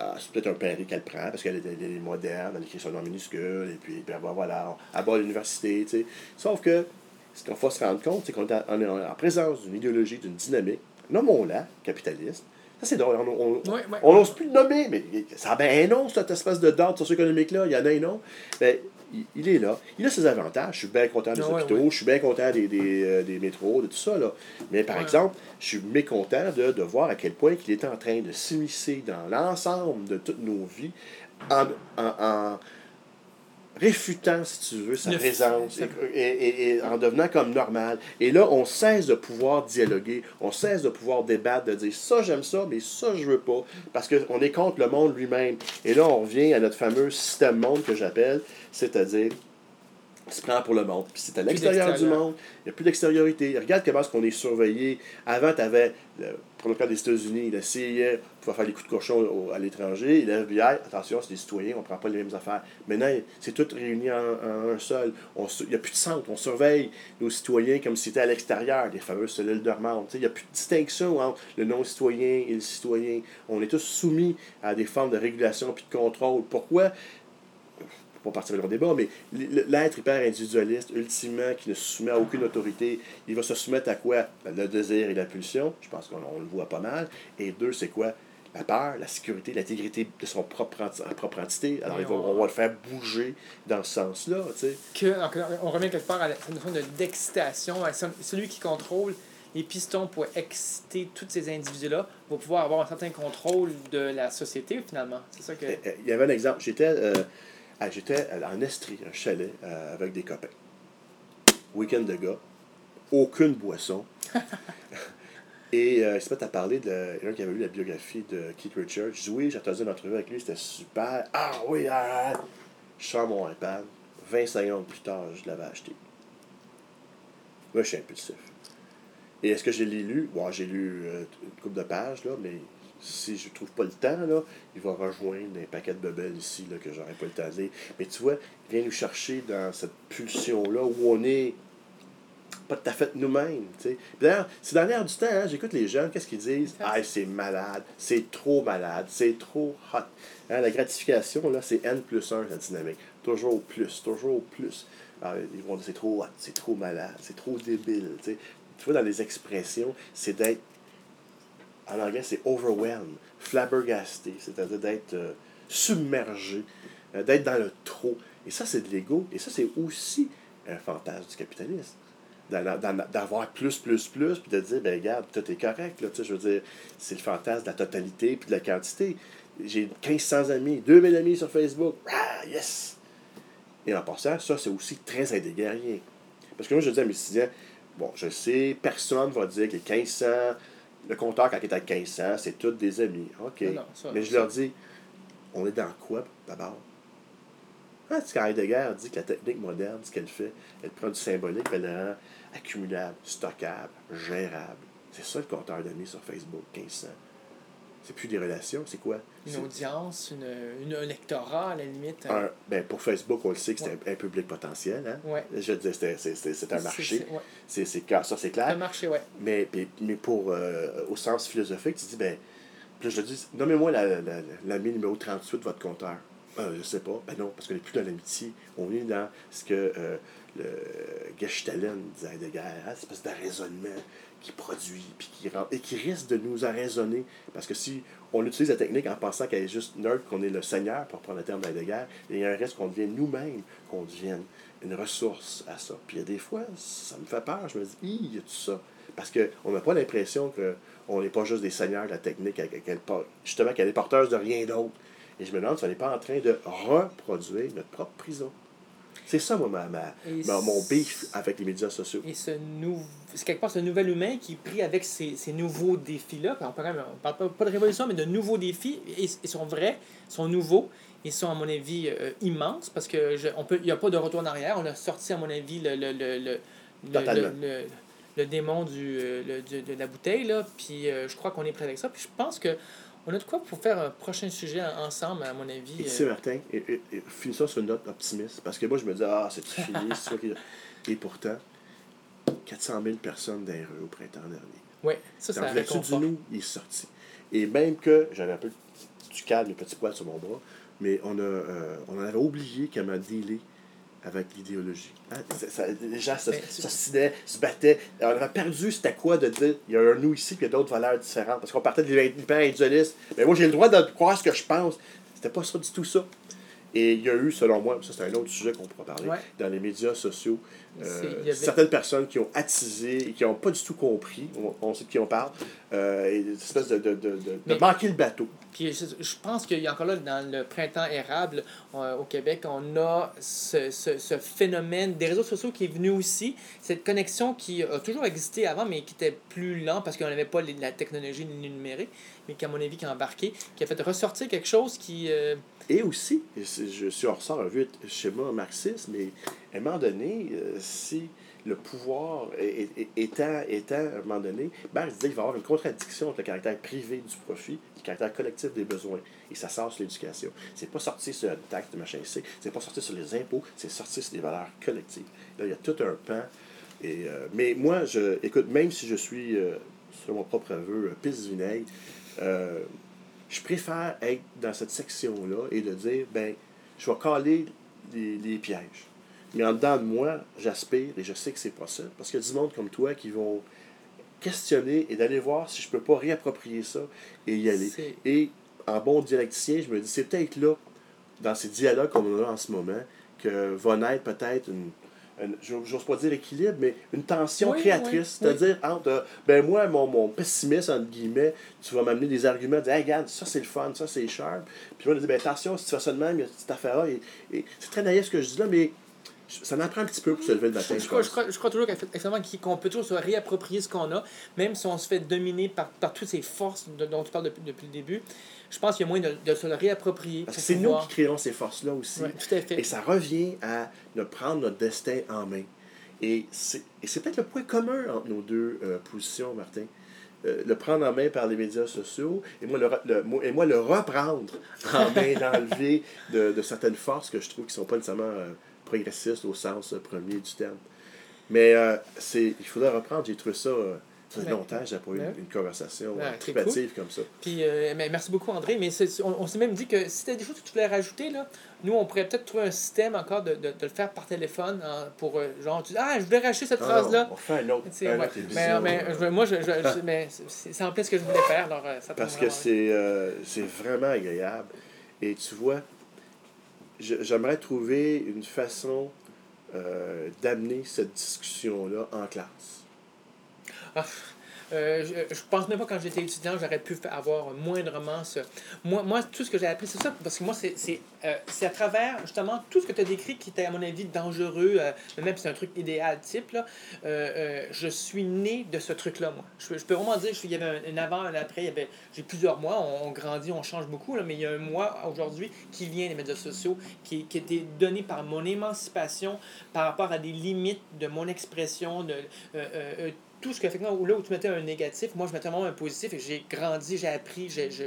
Speaker 2: Ah, c'est peut-être un pari qu'elle prend parce qu'elle est, elle est moderne, elle écrit son nom minuscule, et puis, ben, ben, voilà, bat à l'université, tu sais. Sauf que ce qu'on faut se rendre compte, c'est qu'on est en, on présence d'une idéologie, d'une dynamique, nommons-la, capitaliste. Ça, c'est drôle. On on-
Speaker 3: Ouais, ouais.
Speaker 2: on n'ose plus le nommer, mais ça a bien un nom, cette espèce de date socio-économique-là. Il y en a un nom. Ben, il, il est là. Il a ses avantages. Je suis bien content des
Speaker 3: Ah ouais,
Speaker 2: hôpitaux,
Speaker 3: ouais.
Speaker 2: je suis bien content des, des, euh, des métros, de tout ça. Là. Mais par
Speaker 3: Ouais.
Speaker 2: exemple, je suis mécontent de, de voir à quel point il est en train de s'immiscer dans l'ensemble de toutes nos vies en, en, en réfutant, si tu veux, sa
Speaker 3: Le-
Speaker 2: présence et, et- en devenant comme normal. Et là, on cesse de pouvoir dialoguer, on cesse de pouvoir débattre, de dire ça j'aime ça, mais ça je veux pas, parce qu'on est contre le monde lui-même. Et là, on revient à notre fameux système monde que j'appelle, c'est-à-dire se prend pour le monde. Puis c'est à l'extérieur du monde, il n'y a plus d'extériorité. Regarde comment est-ce qu'on est surveillé. Avant, tu avais, pour le cas des États-Unis, la CIA pouvait faire des coups de cochon à l'étranger, et le FBI, attention, c'est des citoyens, on ne prend pas les mêmes affaires. Maintenant, c'est tout réuni en, un seul. Il n'y a plus de centre, on surveille nos citoyens comme si c'était à l'extérieur, des fameuses cellules dormantes. Il n'y a plus de distinction entre le non-citoyen et le citoyen. On est tous soumis à des formes de régulation puis de contrôle. Pourquoi? pour pas partir dans le débat, mais l'être hyper individualiste, ultimement, qui ne se soumet à aucune autorité, il va se soumettre à quoi? Ben, Le désir et la pulsion, je pense qu'on on le voit pas mal. Et deux, c'est quoi? La peur, la sécurité, l'intégrité de son propre, enti- propre entité. Alors, va-
Speaker 3: on-
Speaker 2: va le faire bouger dans ce sens-là, tu sais.
Speaker 3: on revient quelque part à la notion de- d'excitation. Celui qui contrôle les pistons pour exciter tous ces individus-là va pouvoir avoir un certain contrôle de la société, finalement. C'est ça que...
Speaker 2: Euh, euh, Il y avait un exemple. J'étais euh, ah, j'étais en Estrie, un chalet, euh, avec des copains. Week-end de gars. Aucune boisson. Et euh, il se met à parler de la- un qui avait lu la biographie de Keith Richards. Je dis oui, j'ai entendu une entrevue avec lui, c'était super. Ah oui, ah, ah. Je sors mon iPad. 20 secondes plus tard, je l'avais acheté. Moi, je suis impulsif. Et est-ce que je l'ai lu? Bon, j'ai lu euh, une couple de pages, là, mais si je trouve pas le temps, là, il va rejoindre un paquet de bebelles ici là, que j'aurais pas le temps de lire. Mais tu vois, il vient nous chercher dans cette pulsion-là où on est pas tout à fait nous-mêmes. D'ailleurs, c'est dans l'air du temps, hein, j'écoute les jeunes, qu'est-ce qu'ils disent? Ah, c'est malade, c'est trop malade, c'est trop hot. Hein, la gratification, là, c'est N plus 1, la dynamique. Toujours plus, toujours plus. Alors, ils vont dire c'est trop hot, c'est trop malade, c'est trop débile. Tu vois, dans les expressions, c'est d'être en anglais, c'est overwhelmed, flabbergasté, c'est-à-dire d'être euh, submergé, euh, d'être dans le trop. Et ça, c'est de l'ego. Et ça, c'est aussi un fantasme du capitalisme. D'avoir plus, plus, plus, puis de dire, ben regarde, tout est correct. Là, je veux dire, c'est le fantasme de la totalité puis de la quantité. J'ai 1500 amis, 2000 amis sur Facebook. Ah, yes! Et en passant, ça, c'est aussi très indéguerrien. Parce que moi, je dis à mes étudiants, bon, je sais, personne va dire que les 1500, le compteur, quand il est à 1500, c'est tous des amis. OK.
Speaker 3: Non, non, ça-
Speaker 2: Mais je leur dis, on est dans quoi d'abord? Sais, quand Heidegger dit que la technique moderne, ce qu'elle fait, elle prend du symbolique, elle le rend accumulable, stockable, gérable. C'est ça le compteur d'amis sur Facebook, 1500. C'est plus des relations, c'est quoi?
Speaker 3: Une
Speaker 2: C'est-
Speaker 3: audience, une, une- un lectorat, à la limite.
Speaker 2: un- ben, pour Facebook, on le sait que c'est un, un public potentiel. Hein?
Speaker 3: Ouais.
Speaker 2: Je veux dire, c'est- c'est c'est- c'est un
Speaker 3: C'est-
Speaker 2: marché.
Speaker 3: c'est- ouais.
Speaker 2: C'est c'est clair, ça c'est
Speaker 3: Un marché, ouais.
Speaker 2: Mais, mais pour, euh, au sens philosophique, tu dis, ben, là, je dis, nommez-moi la- la- l'ami numéro 38 de votre compteur. Euh, je sais pas. Ben non, parce qu'on n'est plus dans l'amitié. On est dans ce que euh, le Gestalen disait Heidegger, hein, cette espèce d'arraisonnement qui produit, puis qui rend, et qui risque de nous arraisonner. Parce que si on utilise la technique en pensant qu'elle est juste neutre, qu'on est le Seigneur, pour prendre le terme d'Heidegger, il y a un risque qu'on devienne nous-mêmes, qu'on devienne une ressource à ça. Puis il y a des fois, ça me fait peur. Je me dis, il y a tout ça? Parce qu'on n'a pas l'impression qu'on n'est pas juste des seigneurs de la technique, qu'elle- justement qu'elle est porteuse de rien d'autre. Et je me demande si on n'est pas en train de reproduire notre propre prison. C'est ça, moi, ma, ma-
Speaker 3: Et
Speaker 2: ma- mon beef avec les médias sociaux.
Speaker 3: Et ce nou... c'est quelque part ce nouvel humain qui est pris avec ces, ces nouveaux défis-là. On on parle pas, pas de révolution, mais de nouveaux défis. Ils sont vrais, sont nouveaux. Ils sont, à mon avis, euh, immenses parce que je, on peut, il n'y a pas de retour en arrière. On a sorti, à mon avis, le, le, le, le, le- le- le démon du, euh, le- du- de la bouteille. Là. Puis euh, je crois qu'on est prêt avec ça. Puis je pense que on a de quoi pour faire un prochain sujet en- ensemble, à mon avis.
Speaker 2: Et tu
Speaker 3: euh,
Speaker 2: sais, Martin, et, et, et finissons sur une note optimiste. Parce que moi, je me dis, ah, c'est fini. c'est ça qui- Et pourtant, 400 000 personnes dans les rues au printemps dernier.
Speaker 3: ouais, ça,
Speaker 2: Dans le du nous, il est sorti. Et même que j'avais un peu du calme, les petits poils sur mon bras, mais on, a, euh, on en avait oublié qu'elle m'a dealé avec l'idéologie. Hein? Ça- ça- les gens se- s'ostinaient, se battaient. On avait perdu, c'était quoi de dire il y a un nous ici, puis il y a d'autres valeurs différentes? Parce qu'on partait de l'hyper-individualiste. Mais moi, j'ai le droit de croire ce que je pense. C'était pas ça du tout ça. Et il y a eu, selon moi, ça c'est un autre sujet qu'on pourra parler,
Speaker 3: Ouais.
Speaker 2: dans les médias sociaux, euh,
Speaker 3: avait-
Speaker 2: certaines personnes qui ont attisé et qui n'ont pas du tout compris, on, on sait de qui on parle, euh, et une espèce de, de, de, de, de
Speaker 3: Mais-
Speaker 2: manquer le bateau.
Speaker 3: Puis je, pense qu'il y a encore là, dans le printemps érable euh, au Québec, on a ce, ce, ce phénomène des réseaux sociaux qui est venu aussi, cette connexion qui a toujours existé avant, mais qui était plus lent parce qu'on n'avait pas les- la technologie numérique, mais qui, à mon avis, qui a embarqué, qui a fait ressortir quelque chose qui... euh,
Speaker 2: Et aussi, je suis on ressort un vieux schéma marxiste, mais à un moment donné, euh, si le pouvoir étant, étant, à un moment donné, Marx disait qu'il va y avoir une contradiction entre le caractère privé du profit et le caractère collectif des besoins. Et ça sort sur l'éducation. C'est pas sorti sur une taxe de machin C, c'est pas sorti sur les impôts, c'est sorti sur des valeurs collectives. Là, il y a tout un pan. Et, euh, mais moi, je, écoute, même si je suis, euh, sur mon propre aveu, pisse vinaigre, je préfère être dans cette section-là et de dire, ben, je vais caler les, les pièges. Mais en dedans de moi, j'aspire et je sais que c'est pas ça. Parce qu'il y a du monde comme toi qui vont questionner et d'aller voir si je peux pas réapproprier ça et y aller. Et en bon dialecticien, je me dis, c'est peut-être là, dans ces dialogues qu'on a en ce moment, que va naître peut-être une- j'ose pas dire équilibre, mais une tension
Speaker 3: Oui,
Speaker 2: créatrice.
Speaker 3: oui, oui.
Speaker 2: C'est-à-dire entre, euh, ben moi, mon, mon pessimiste, entre guillemets, tu vas m'amener des arguments, dire, hey, regarde, ça c'est le fun, ça c'est sharp. Puis moi, je dis, ben attention, si tu fais ça de même, il y a cette affaire-là. Et, et c'est très naïf ce que je dis là, mais ça en prend un petit peu pour se lever le matin.
Speaker 3: Je,
Speaker 2: je
Speaker 3: crois, je, crois, je crois toujours qu'on peut toujours se réapproprier ce qu'on a, même si on se fait dominer par, par toutes ces forces de- dont tu parles depuis, depuis le début. Je pense qu'il y a moyen de, de se le réapproprier.
Speaker 2: Parce que c'est nous qui créons ces forces-là aussi.
Speaker 3: Ouais, tout à fait.
Speaker 2: Et ça revient à ne prendre notre destin en main. Et c'est peut-être le point commun entre nos deux euh, positions, Martin. Euh, le prendre en main par les médias sociaux et moi le, le- moi- et moi le reprendre en main, d'enlever de, de certaines forces que je trouve qui sont pas nécessairement euh, progressistes au sens euh, premier du terme. Mais euh, c'est il faudrait reprendre, j'ai trouvé ça. euh, ça fait longtemps j'ai pas eu une conversation tripative comme ça.
Speaker 3: Puis, euh, mais merci beaucoup, André. Mais on, on s'est même dit que si tu as des choses que tu voulais rajouter, là, nous, on pourrait peut-être trouver un système encore de, de, de le faire par téléphone hein, pour, genre, tu dis, ah, je voulais rajouter cette phrase-là.
Speaker 2: on fait un autre, un
Speaker 3: ouais. Mais, mais je- moi, je, je- je- mais c'est en plus ce que je voulais faire. Alors, ça
Speaker 2: Parce que c'est euh, c'est vraiment agréable. Et tu vois, j'aimerais trouver une façon euh, d'amener cette discussion-là en classe?
Speaker 3: Ah, euh, je, je pense même pas quand j'étais étudiant, j'aurais pu avoir moindrement ce. Moi, moi tout ce que j'ai appris, c'est ça, parce que moi, c'est euh, à travers justement tout ce que tu as décrit qui était, à mon avis, dangereux, euh, même si c'est un truc idéal type, là, je suis né de ce truc-là, moi. Je, je peux vraiment dire, je suis- il y avait un, avant, un après, j'ai plusieurs mois, on, on grandit, on change beaucoup, là, mais il y a un mois aujourd'hui qui vient des médias sociaux, qui, qui était donné par mon émancipation par rapport à des limites de mon expression, de. Tout ce que où là où tu mettais un négatif moi je mettais vraiment un positif et j'ai grandi j'ai appris je, je,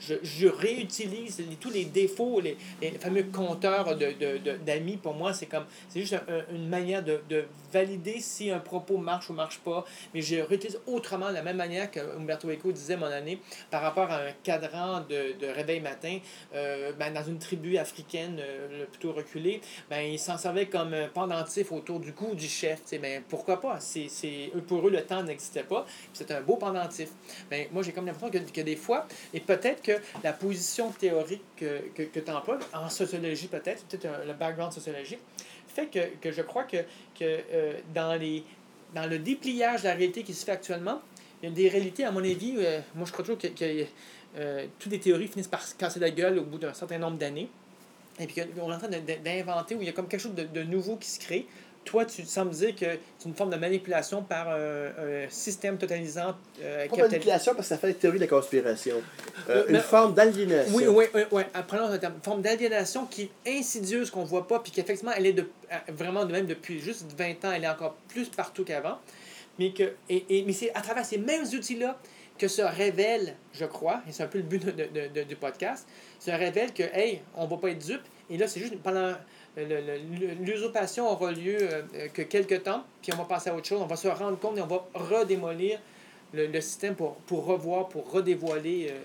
Speaker 3: je, je, réutilise tous les défauts les, les fameux compteurs de, de, de- d'amis pour moi c'est comme c'est juste un- un- une manière de, de valider si un propos marche ou marche pas mais je réutilise autrement de la même manière que Umberto Eco disait mon année par rapport à un cadran de, de réveil matin euh, ben, dans une tribu africaine euh, plutôt reculée ben, il s'en servait comme pendentif autour du cou du chef. Ben, pourquoi pas? C'est, c'est, pour eux, le temps n'existait pas. C'est un beau pendentif. Ben, moi, j'ai comme l'impression que, que des fois, et peut-être que la position théorique que, que, que tu emploies, en sociologie peut-être, peut-être le background sociologique, fait que, que je crois que, que euh, dans, les, dans le dépliage de la réalité qui se fait actuellement, il y a des réalités, à mon avis, euh, moi je crois toujours que, que euh, toutes les théories finissent par se casser la gueule au bout d'un certain nombre d'années. Et puis on est en train d'inventer où il y a comme quelque chose de nouveau qui se crée. Toi, tu sembles dire que c'est une forme de manipulation par un, un système totalisant. euh,
Speaker 2: Pas
Speaker 3: capital-
Speaker 2: manipulation parce que ça fait la théorie de la conspiration. Euh,
Speaker 3: Euh,
Speaker 2: une
Speaker 3: mais-
Speaker 2: forme d'aliénation.
Speaker 3: Oui, oui, oui, oui. Apprenons un terme. Une forme d'aliénation qui est insidieuse, qu'on voit pas, puis qu'effectivement, elle est de, euh, vraiment de même depuis juste 20 ans, elle est encore plus partout qu'avant. Mais, que, et, et, mais c'est à travers ces mêmes outils-là que se révèle, je crois, et c'est un peu le but de, de- de- du podcast, se révèle que, hey, on va pas être dupe. Et là, c'est juste pendant. Le- le- le- L'usurpation aura lieu euh, euh, que quelques temps, puis on va passer à autre chose. On va se rendre compte et on va redémolir le, le système pour, pour revoir, pour redévoiler. euh,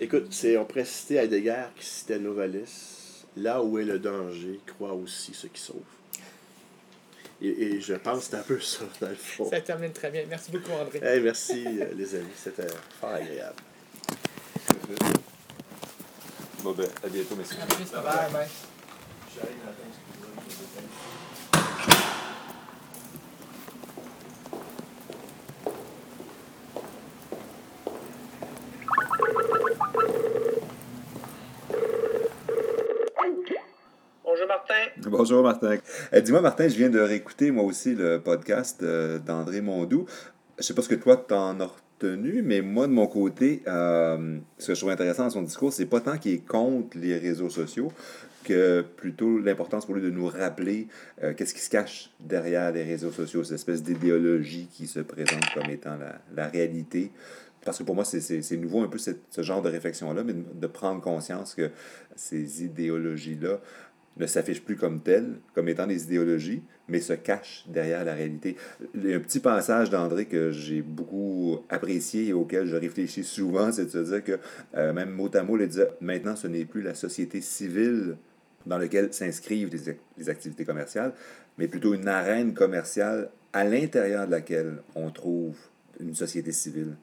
Speaker 2: Écoute, c'est, on pourrait citer Heidegger qui citait Novalis. Là où est le danger, croit aussi ceux qui sauvent. Et, et je pense que c'est un peu ça, dans le fond.
Speaker 3: Ça termine très bien. Merci beaucoup, André.
Speaker 2: Hey, merci, euh, les amis. C'était fort agréable.
Speaker 4: Bon, ben, à bientôt, messieurs.
Speaker 3: Bye, bye.
Speaker 5: J'arrive
Speaker 3: Bonjour, Martin.
Speaker 4: Bonjour Martin. Euh, Dis-moi Martin, je viens de réécouter moi aussi le podcast euh, d'André Mondou. Je sais pas ce que toi t'en as retenu, mais moi de mon côté, euh, ce que je trouve intéressant dans son discours, c'est pas tant qu'il est contre les réseaux sociaux que plutôt l'importance pour lui de nous rappeler euh, qu'est-ce qui se cache derrière les réseaux sociaux, cette espèce d'idéologie qui se présente comme étant la, réalité. Parce que pour moi, c'est- nouveau un peu ce genre de réflexion-là, mais de, de prendre conscience que ces idéologies-là ne s'affichent plus comme telles, comme étant des idéologies, mais se cachent derrière la réalité. Il y a un petit passage d'André que j'ai beaucoup apprécié et auquel je réfléchis souvent, c'est de se dire que, euh, même mot à mot, il disait, maintenant, ce n'est plus la société civile dans laquelle s'inscrivent les, ac- les activités commerciales, mais plutôt une arène commerciale à l'intérieur de laquelle on trouve une société civile.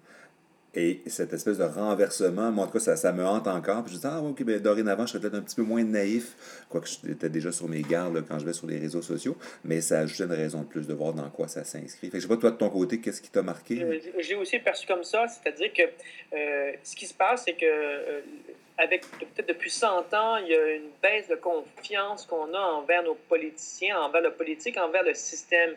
Speaker 4: Et cette espèce de renversement, moi, en tout cas, ça, me hante encore. Puis je dis, ah, ok, ben, dorénavant, je serais peut-être un petit peu moins naïf, quoique j'étais déjà sur mes gardes quand je vais sur les réseaux sociaux, mais ça ajoute une raison de plus de voir dans quoi ça s'inscrit. Fait que je sais pas, toi, de ton côté, qu'est-ce qui t'a marqué?
Speaker 6: Euh, J'ai aussi perçu comme ça, c'est-à-dire que euh, ce qui se passe, c'est que euh, avec peut-être depuis 100 ans, il y a une baisse de confiance qu'on a envers nos politiciens, envers le politique, envers le système.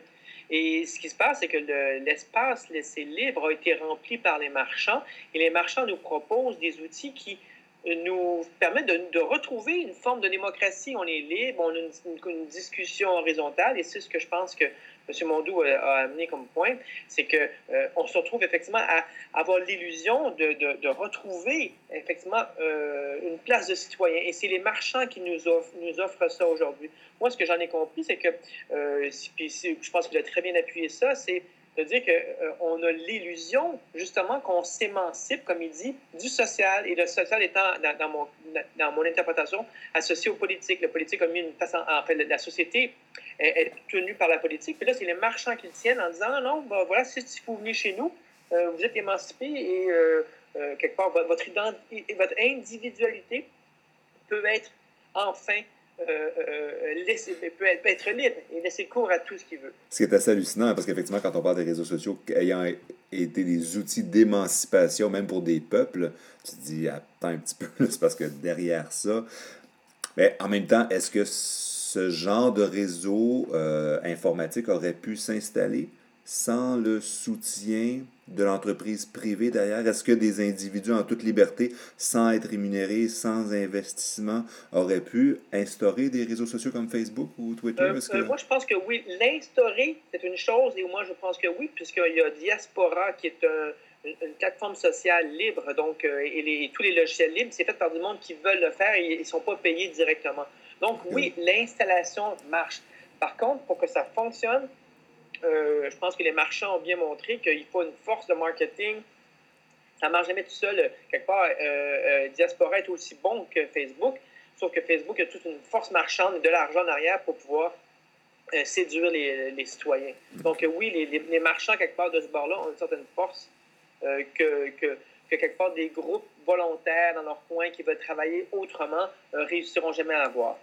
Speaker 6: Et ce qui se passe, c'est que le- l'espace laissé libre a été rempli par les marchands et les marchands nous proposent des outils qui nous permettent de, retrouver une forme de démocratie. On est libre, on a une discussion horizontale et c'est ce que je pense que M. Mondou a, amené comme point, c'est que euh, se retrouve effectivement à avoir l'illusion de, de, retrouver effectivement euh, une place de citoyen. Et c'est les marchands qui nous offrent, nous offrent ça aujourd'hui. Moi, ce que j'en ai compris, c'est que, euh, puis je pense qu'il a très bien appuyé ça, c'est de dire qu'on a l'illusion, justement, qu'on s'émancipe, comme il dit, du social. Et le social étant, dans, mon, dans mon interprétation, associé au politique. Le politique a mis une place en, fait, la société est, tenue par la politique. Puis là, c'est les marchands qui le tiennent en disant, non, ben, voilà, si vous venez chez nous, euh, vous êtes émancipé et euh, euh, quelque part, vo- votre, votre individualité peut être enfin euh, euh, laisser, peut, être, peut être libre et laisser cours à tout ce qu'il veut.
Speaker 4: Ce qui est assez hallucinant, parce qu'effectivement, quand on parle des réseaux sociaux ayant été des outils d'émancipation, même pour des peuples, tu te dis, attends un petit peu, c'est parce que derrière ça, mais en même temps, est-ce que ce genre de réseau euh, informatique aurait pu s'installer? Sans le soutien de l'entreprise privée derrière? Est-ce que des individus en toute liberté, sans être rémunérés, sans investissement, auraient pu instaurer des réseaux sociaux comme Facebook ou Twitter?
Speaker 6: Euh,
Speaker 4: que...
Speaker 6: euh, moi, je pense que oui. L'instaurer, c'est une chose, et moi, je pense que oui, puisqu'il y a Diaspora, qui est un, une plateforme sociale libre, donc, euh, et les, tous les logiciels libres, c'est fait par du monde qui veulent le faire et ils ne sont pas payés directement. Donc, oui, l'installation marche. Par contre, pour que ça fonctionne, euh, je pense que les marchands ont bien montré qu'il faut une force de marketing. Ça ne marche jamais tout seul. Quelque part, euh, euh, Diaspora est aussi bon que Facebook, sauf que Facebook a toute une force marchande et de l'argent en arrière pour pouvoir euh, séduire les, citoyens. Donc, euh, oui, les, marchands, quelque part, de ce bord-là, ont une certaine force euh, que, que, que, quelque part, des groupes volontaires dans leur coin qui veulent travailler autrement réussiront jamais à avoir.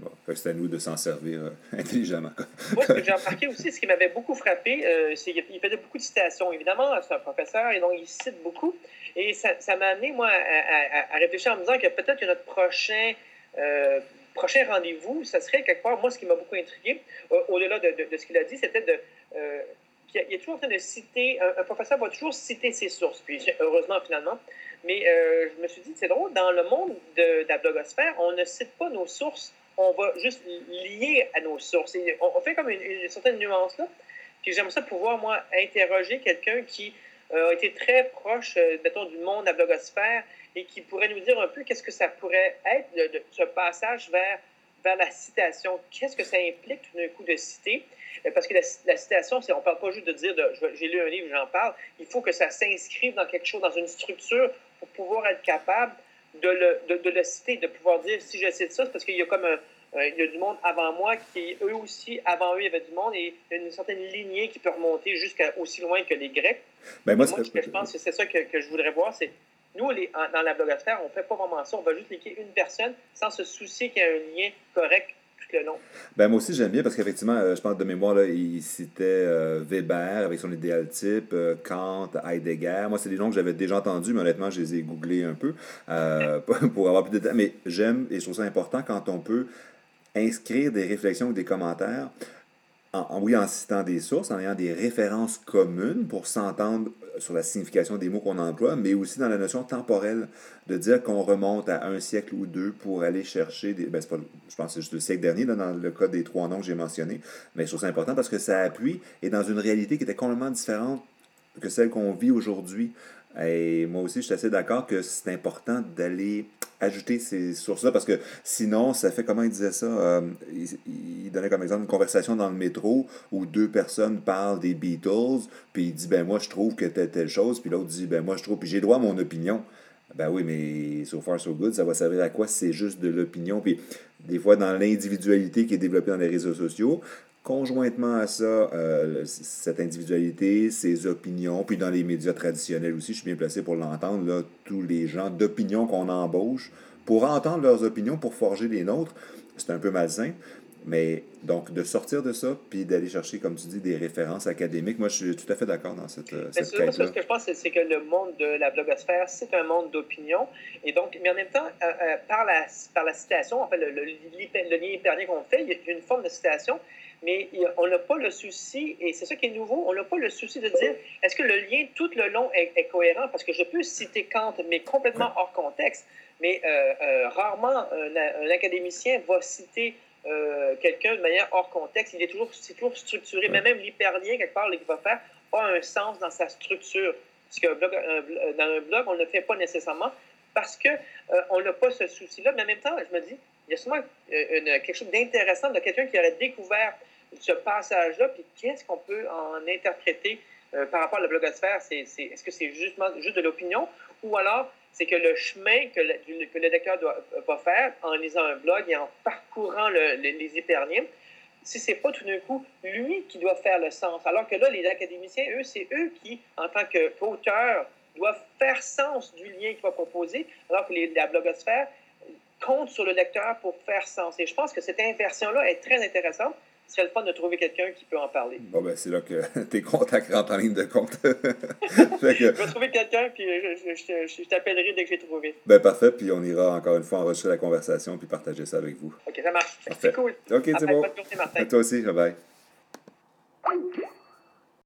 Speaker 4: Bon, c'est à nous de s'en servir euh, intelligemment.
Speaker 6: Moi, ce que j'ai remarqué aussi, ce qui m'avait beaucoup frappé, euh, c'est qu'il faisait beaucoup de citations. Évidemment, c'est un professeur et donc il cite beaucoup. Et ça, m'a amené, moi, à, réfléchir en me disant que peut-être que notre prochain, euh, prochain rendez-vous, ça serait quelque part, moi, ce qui m'a beaucoup intrigué, au-delà de, ce qu'il a dit, c'était de. Il est toujours en train de citer, un, professeur va toujours citer ses sources, puis heureusement finalement, mais je me suis dit, c'est drôle, dans le monde de, de la blogosphère, on ne cite pas nos sources on va juste lier à nos sources. On, fait comme une, certaine nuance là. Puis j'aimerais ça pouvoir, moi, interroger quelqu'un qui euh, a été très proche, euh, mettons, du monde de la blogosphère et qui pourrait nous dire un peu qu'est-ce que ça pourrait être, de, ce passage vers, vers la citation. Qu'est-ce que ça implique tout d'un coup de citer? Euh, parce que la, la citation, on ne parle pas juste de dire j'ai lu un livre, j'en parle. Il faut que ça s'inscrive dans quelque chose, dans une structure pour pouvoir être capable de le, de, de, le citer, de pouvoir dire si je cite ça, c'est parce qu'il y a comme un, il y a du monde avant moi qui, eux aussi, avant eux, il y avait du monde et il y a une certaine lignée qui peut remonter jusqu'à aussi loin que les Grecs.
Speaker 4: Ben moi,
Speaker 6: moi que je pense que c'est ça que, que, je voudrais voir, c'est nous, les, dans la blogosphère, on ne fait pas vraiment ça. On va juste liker une personne sans se soucier qu'il y a un lien correct le.
Speaker 4: Ben, moi aussi, j'aime bien parce qu'effectivement, euh, je pense de mémoire, là, il citait euh, Weber avec son idéal type, euh, Kant, Heidegger. Moi, c'est des noms que j'avais déjà entendus, mais honnêtement, je les ai googlés un peu pour avoir plus de détails. Mais j'aime et je trouve ça important quand on peut inscrire des réflexions ou des commentaires, en, en, citant des sources, en ayant des références communes pour s'entendre sur la signification des mots qu'on emploie, mais aussi dans la notion temporelle, de dire qu'on remonte à un siècle ou deux pour aller chercher des. Ben, pas, je pense que c'est juste le siècle dernier, là, dans le cas des trois noms que j'ai mentionnés, mais je trouve ça important parce que ça appuie et dans une réalité qui était complètement différente que celle qu'on vit aujourd'hui. Et moi aussi, je suis assez d'accord que c'est important d'aller ajouter ces sources-là parce que sinon, ça fait comment il disait ça euh, il, donnait comme exemple une conversation dans le métro où deux personnes parlent des Beatles, puis il dit ben moi je trouve que telle telle chose, puis l'autre dit ben moi je trouve, puis j'ai droit à mon opinion. Ben oui, mais so far so good, ça va servir à quoi? Si c'est juste de l'opinion? Puis des fois, dans l'individualité qui est développée dans les réseaux sociaux, conjointement à ça, euh, cette individualité, ses opinions, puis dans les médias traditionnels aussi, je suis bien placé pour l'entendre, là, tous les gens d'opinion qu'on embauche, pour entendre leurs opinions, pour forger les nôtres, c'est un peu malsain. Mais donc, de sortir de ça, puis d'aller chercher, comme tu dis, des références académiques, moi, je suis tout à fait d'accord dans cette,
Speaker 6: mais
Speaker 4: cette
Speaker 6: quête Ce que je pense, c'est que le monde de la blogosphère, c'est un monde d'opinion. Et donc, mais en même temps, euh, euh, par, la, par la citation, en fait, le, le, le lien hyperlien qu'on fait, il y a une forme de citation, mais on n'a pas le souci, et c'est ça qui est nouveau, on n'a pas le souci de dire est-ce que le lien tout le long est, est, cohérent? Parce que je peux citer Kant, mais complètement hors contexte. Mais euh, euh, rarement un, académicien va citer euh, quelqu'un de manière hors contexte. Il est toujours, c'est toujours structuré. Mais même l'hyperlien, quelque part, qu'il va faire, a un sens dans sa structure. Parce que dans un blog, on ne le fait pas nécessairement parce qu'on euh, n'a pas ce souci-là. Mais en même temps, je me dis, il y a sûrement une, quelque chose d'intéressant de quelqu'un qui aurait découvert ce passage-là, puis qu'est-ce qu'on peut en interpréter euh, par rapport à la blogosphère? C'est, c'est, est-ce que c'est justement juste de l'opinion? Ou alors c'est que le chemin que le, que le lecteur doit, faire en lisant un blog et en parcourant le, le, les hyperliens, si c'est pas tout d'un coup lui qui doit faire le sens, alors que là, les académiciens, eux, c'est eux qui, en tant qu'auteurs, doivent faire sens du lien qu'il va proposer, alors que les, la blogosphère, compte sur le lecteur pour faire sens. Et je pense que cette inversion-là est très intéressante. Ce serait le fun de trouver quelqu'un qui peut en parler.
Speaker 4: Bon, ben, c'est là que tes contacts rentrent en ligne de compte.
Speaker 6: Je vais trouver quelqu'un, puis je, je- je- je- je t'appellerai dès que j'ai trouvé.
Speaker 4: ben, parfait, puis on ira encore une fois enregistrer la conversation puis partager ça avec vous.
Speaker 6: OK, ça marche. C'est cool.
Speaker 4: OK, c'est bon.
Speaker 6: bonne journée, Martin.
Speaker 4: À toi aussi, bye bye.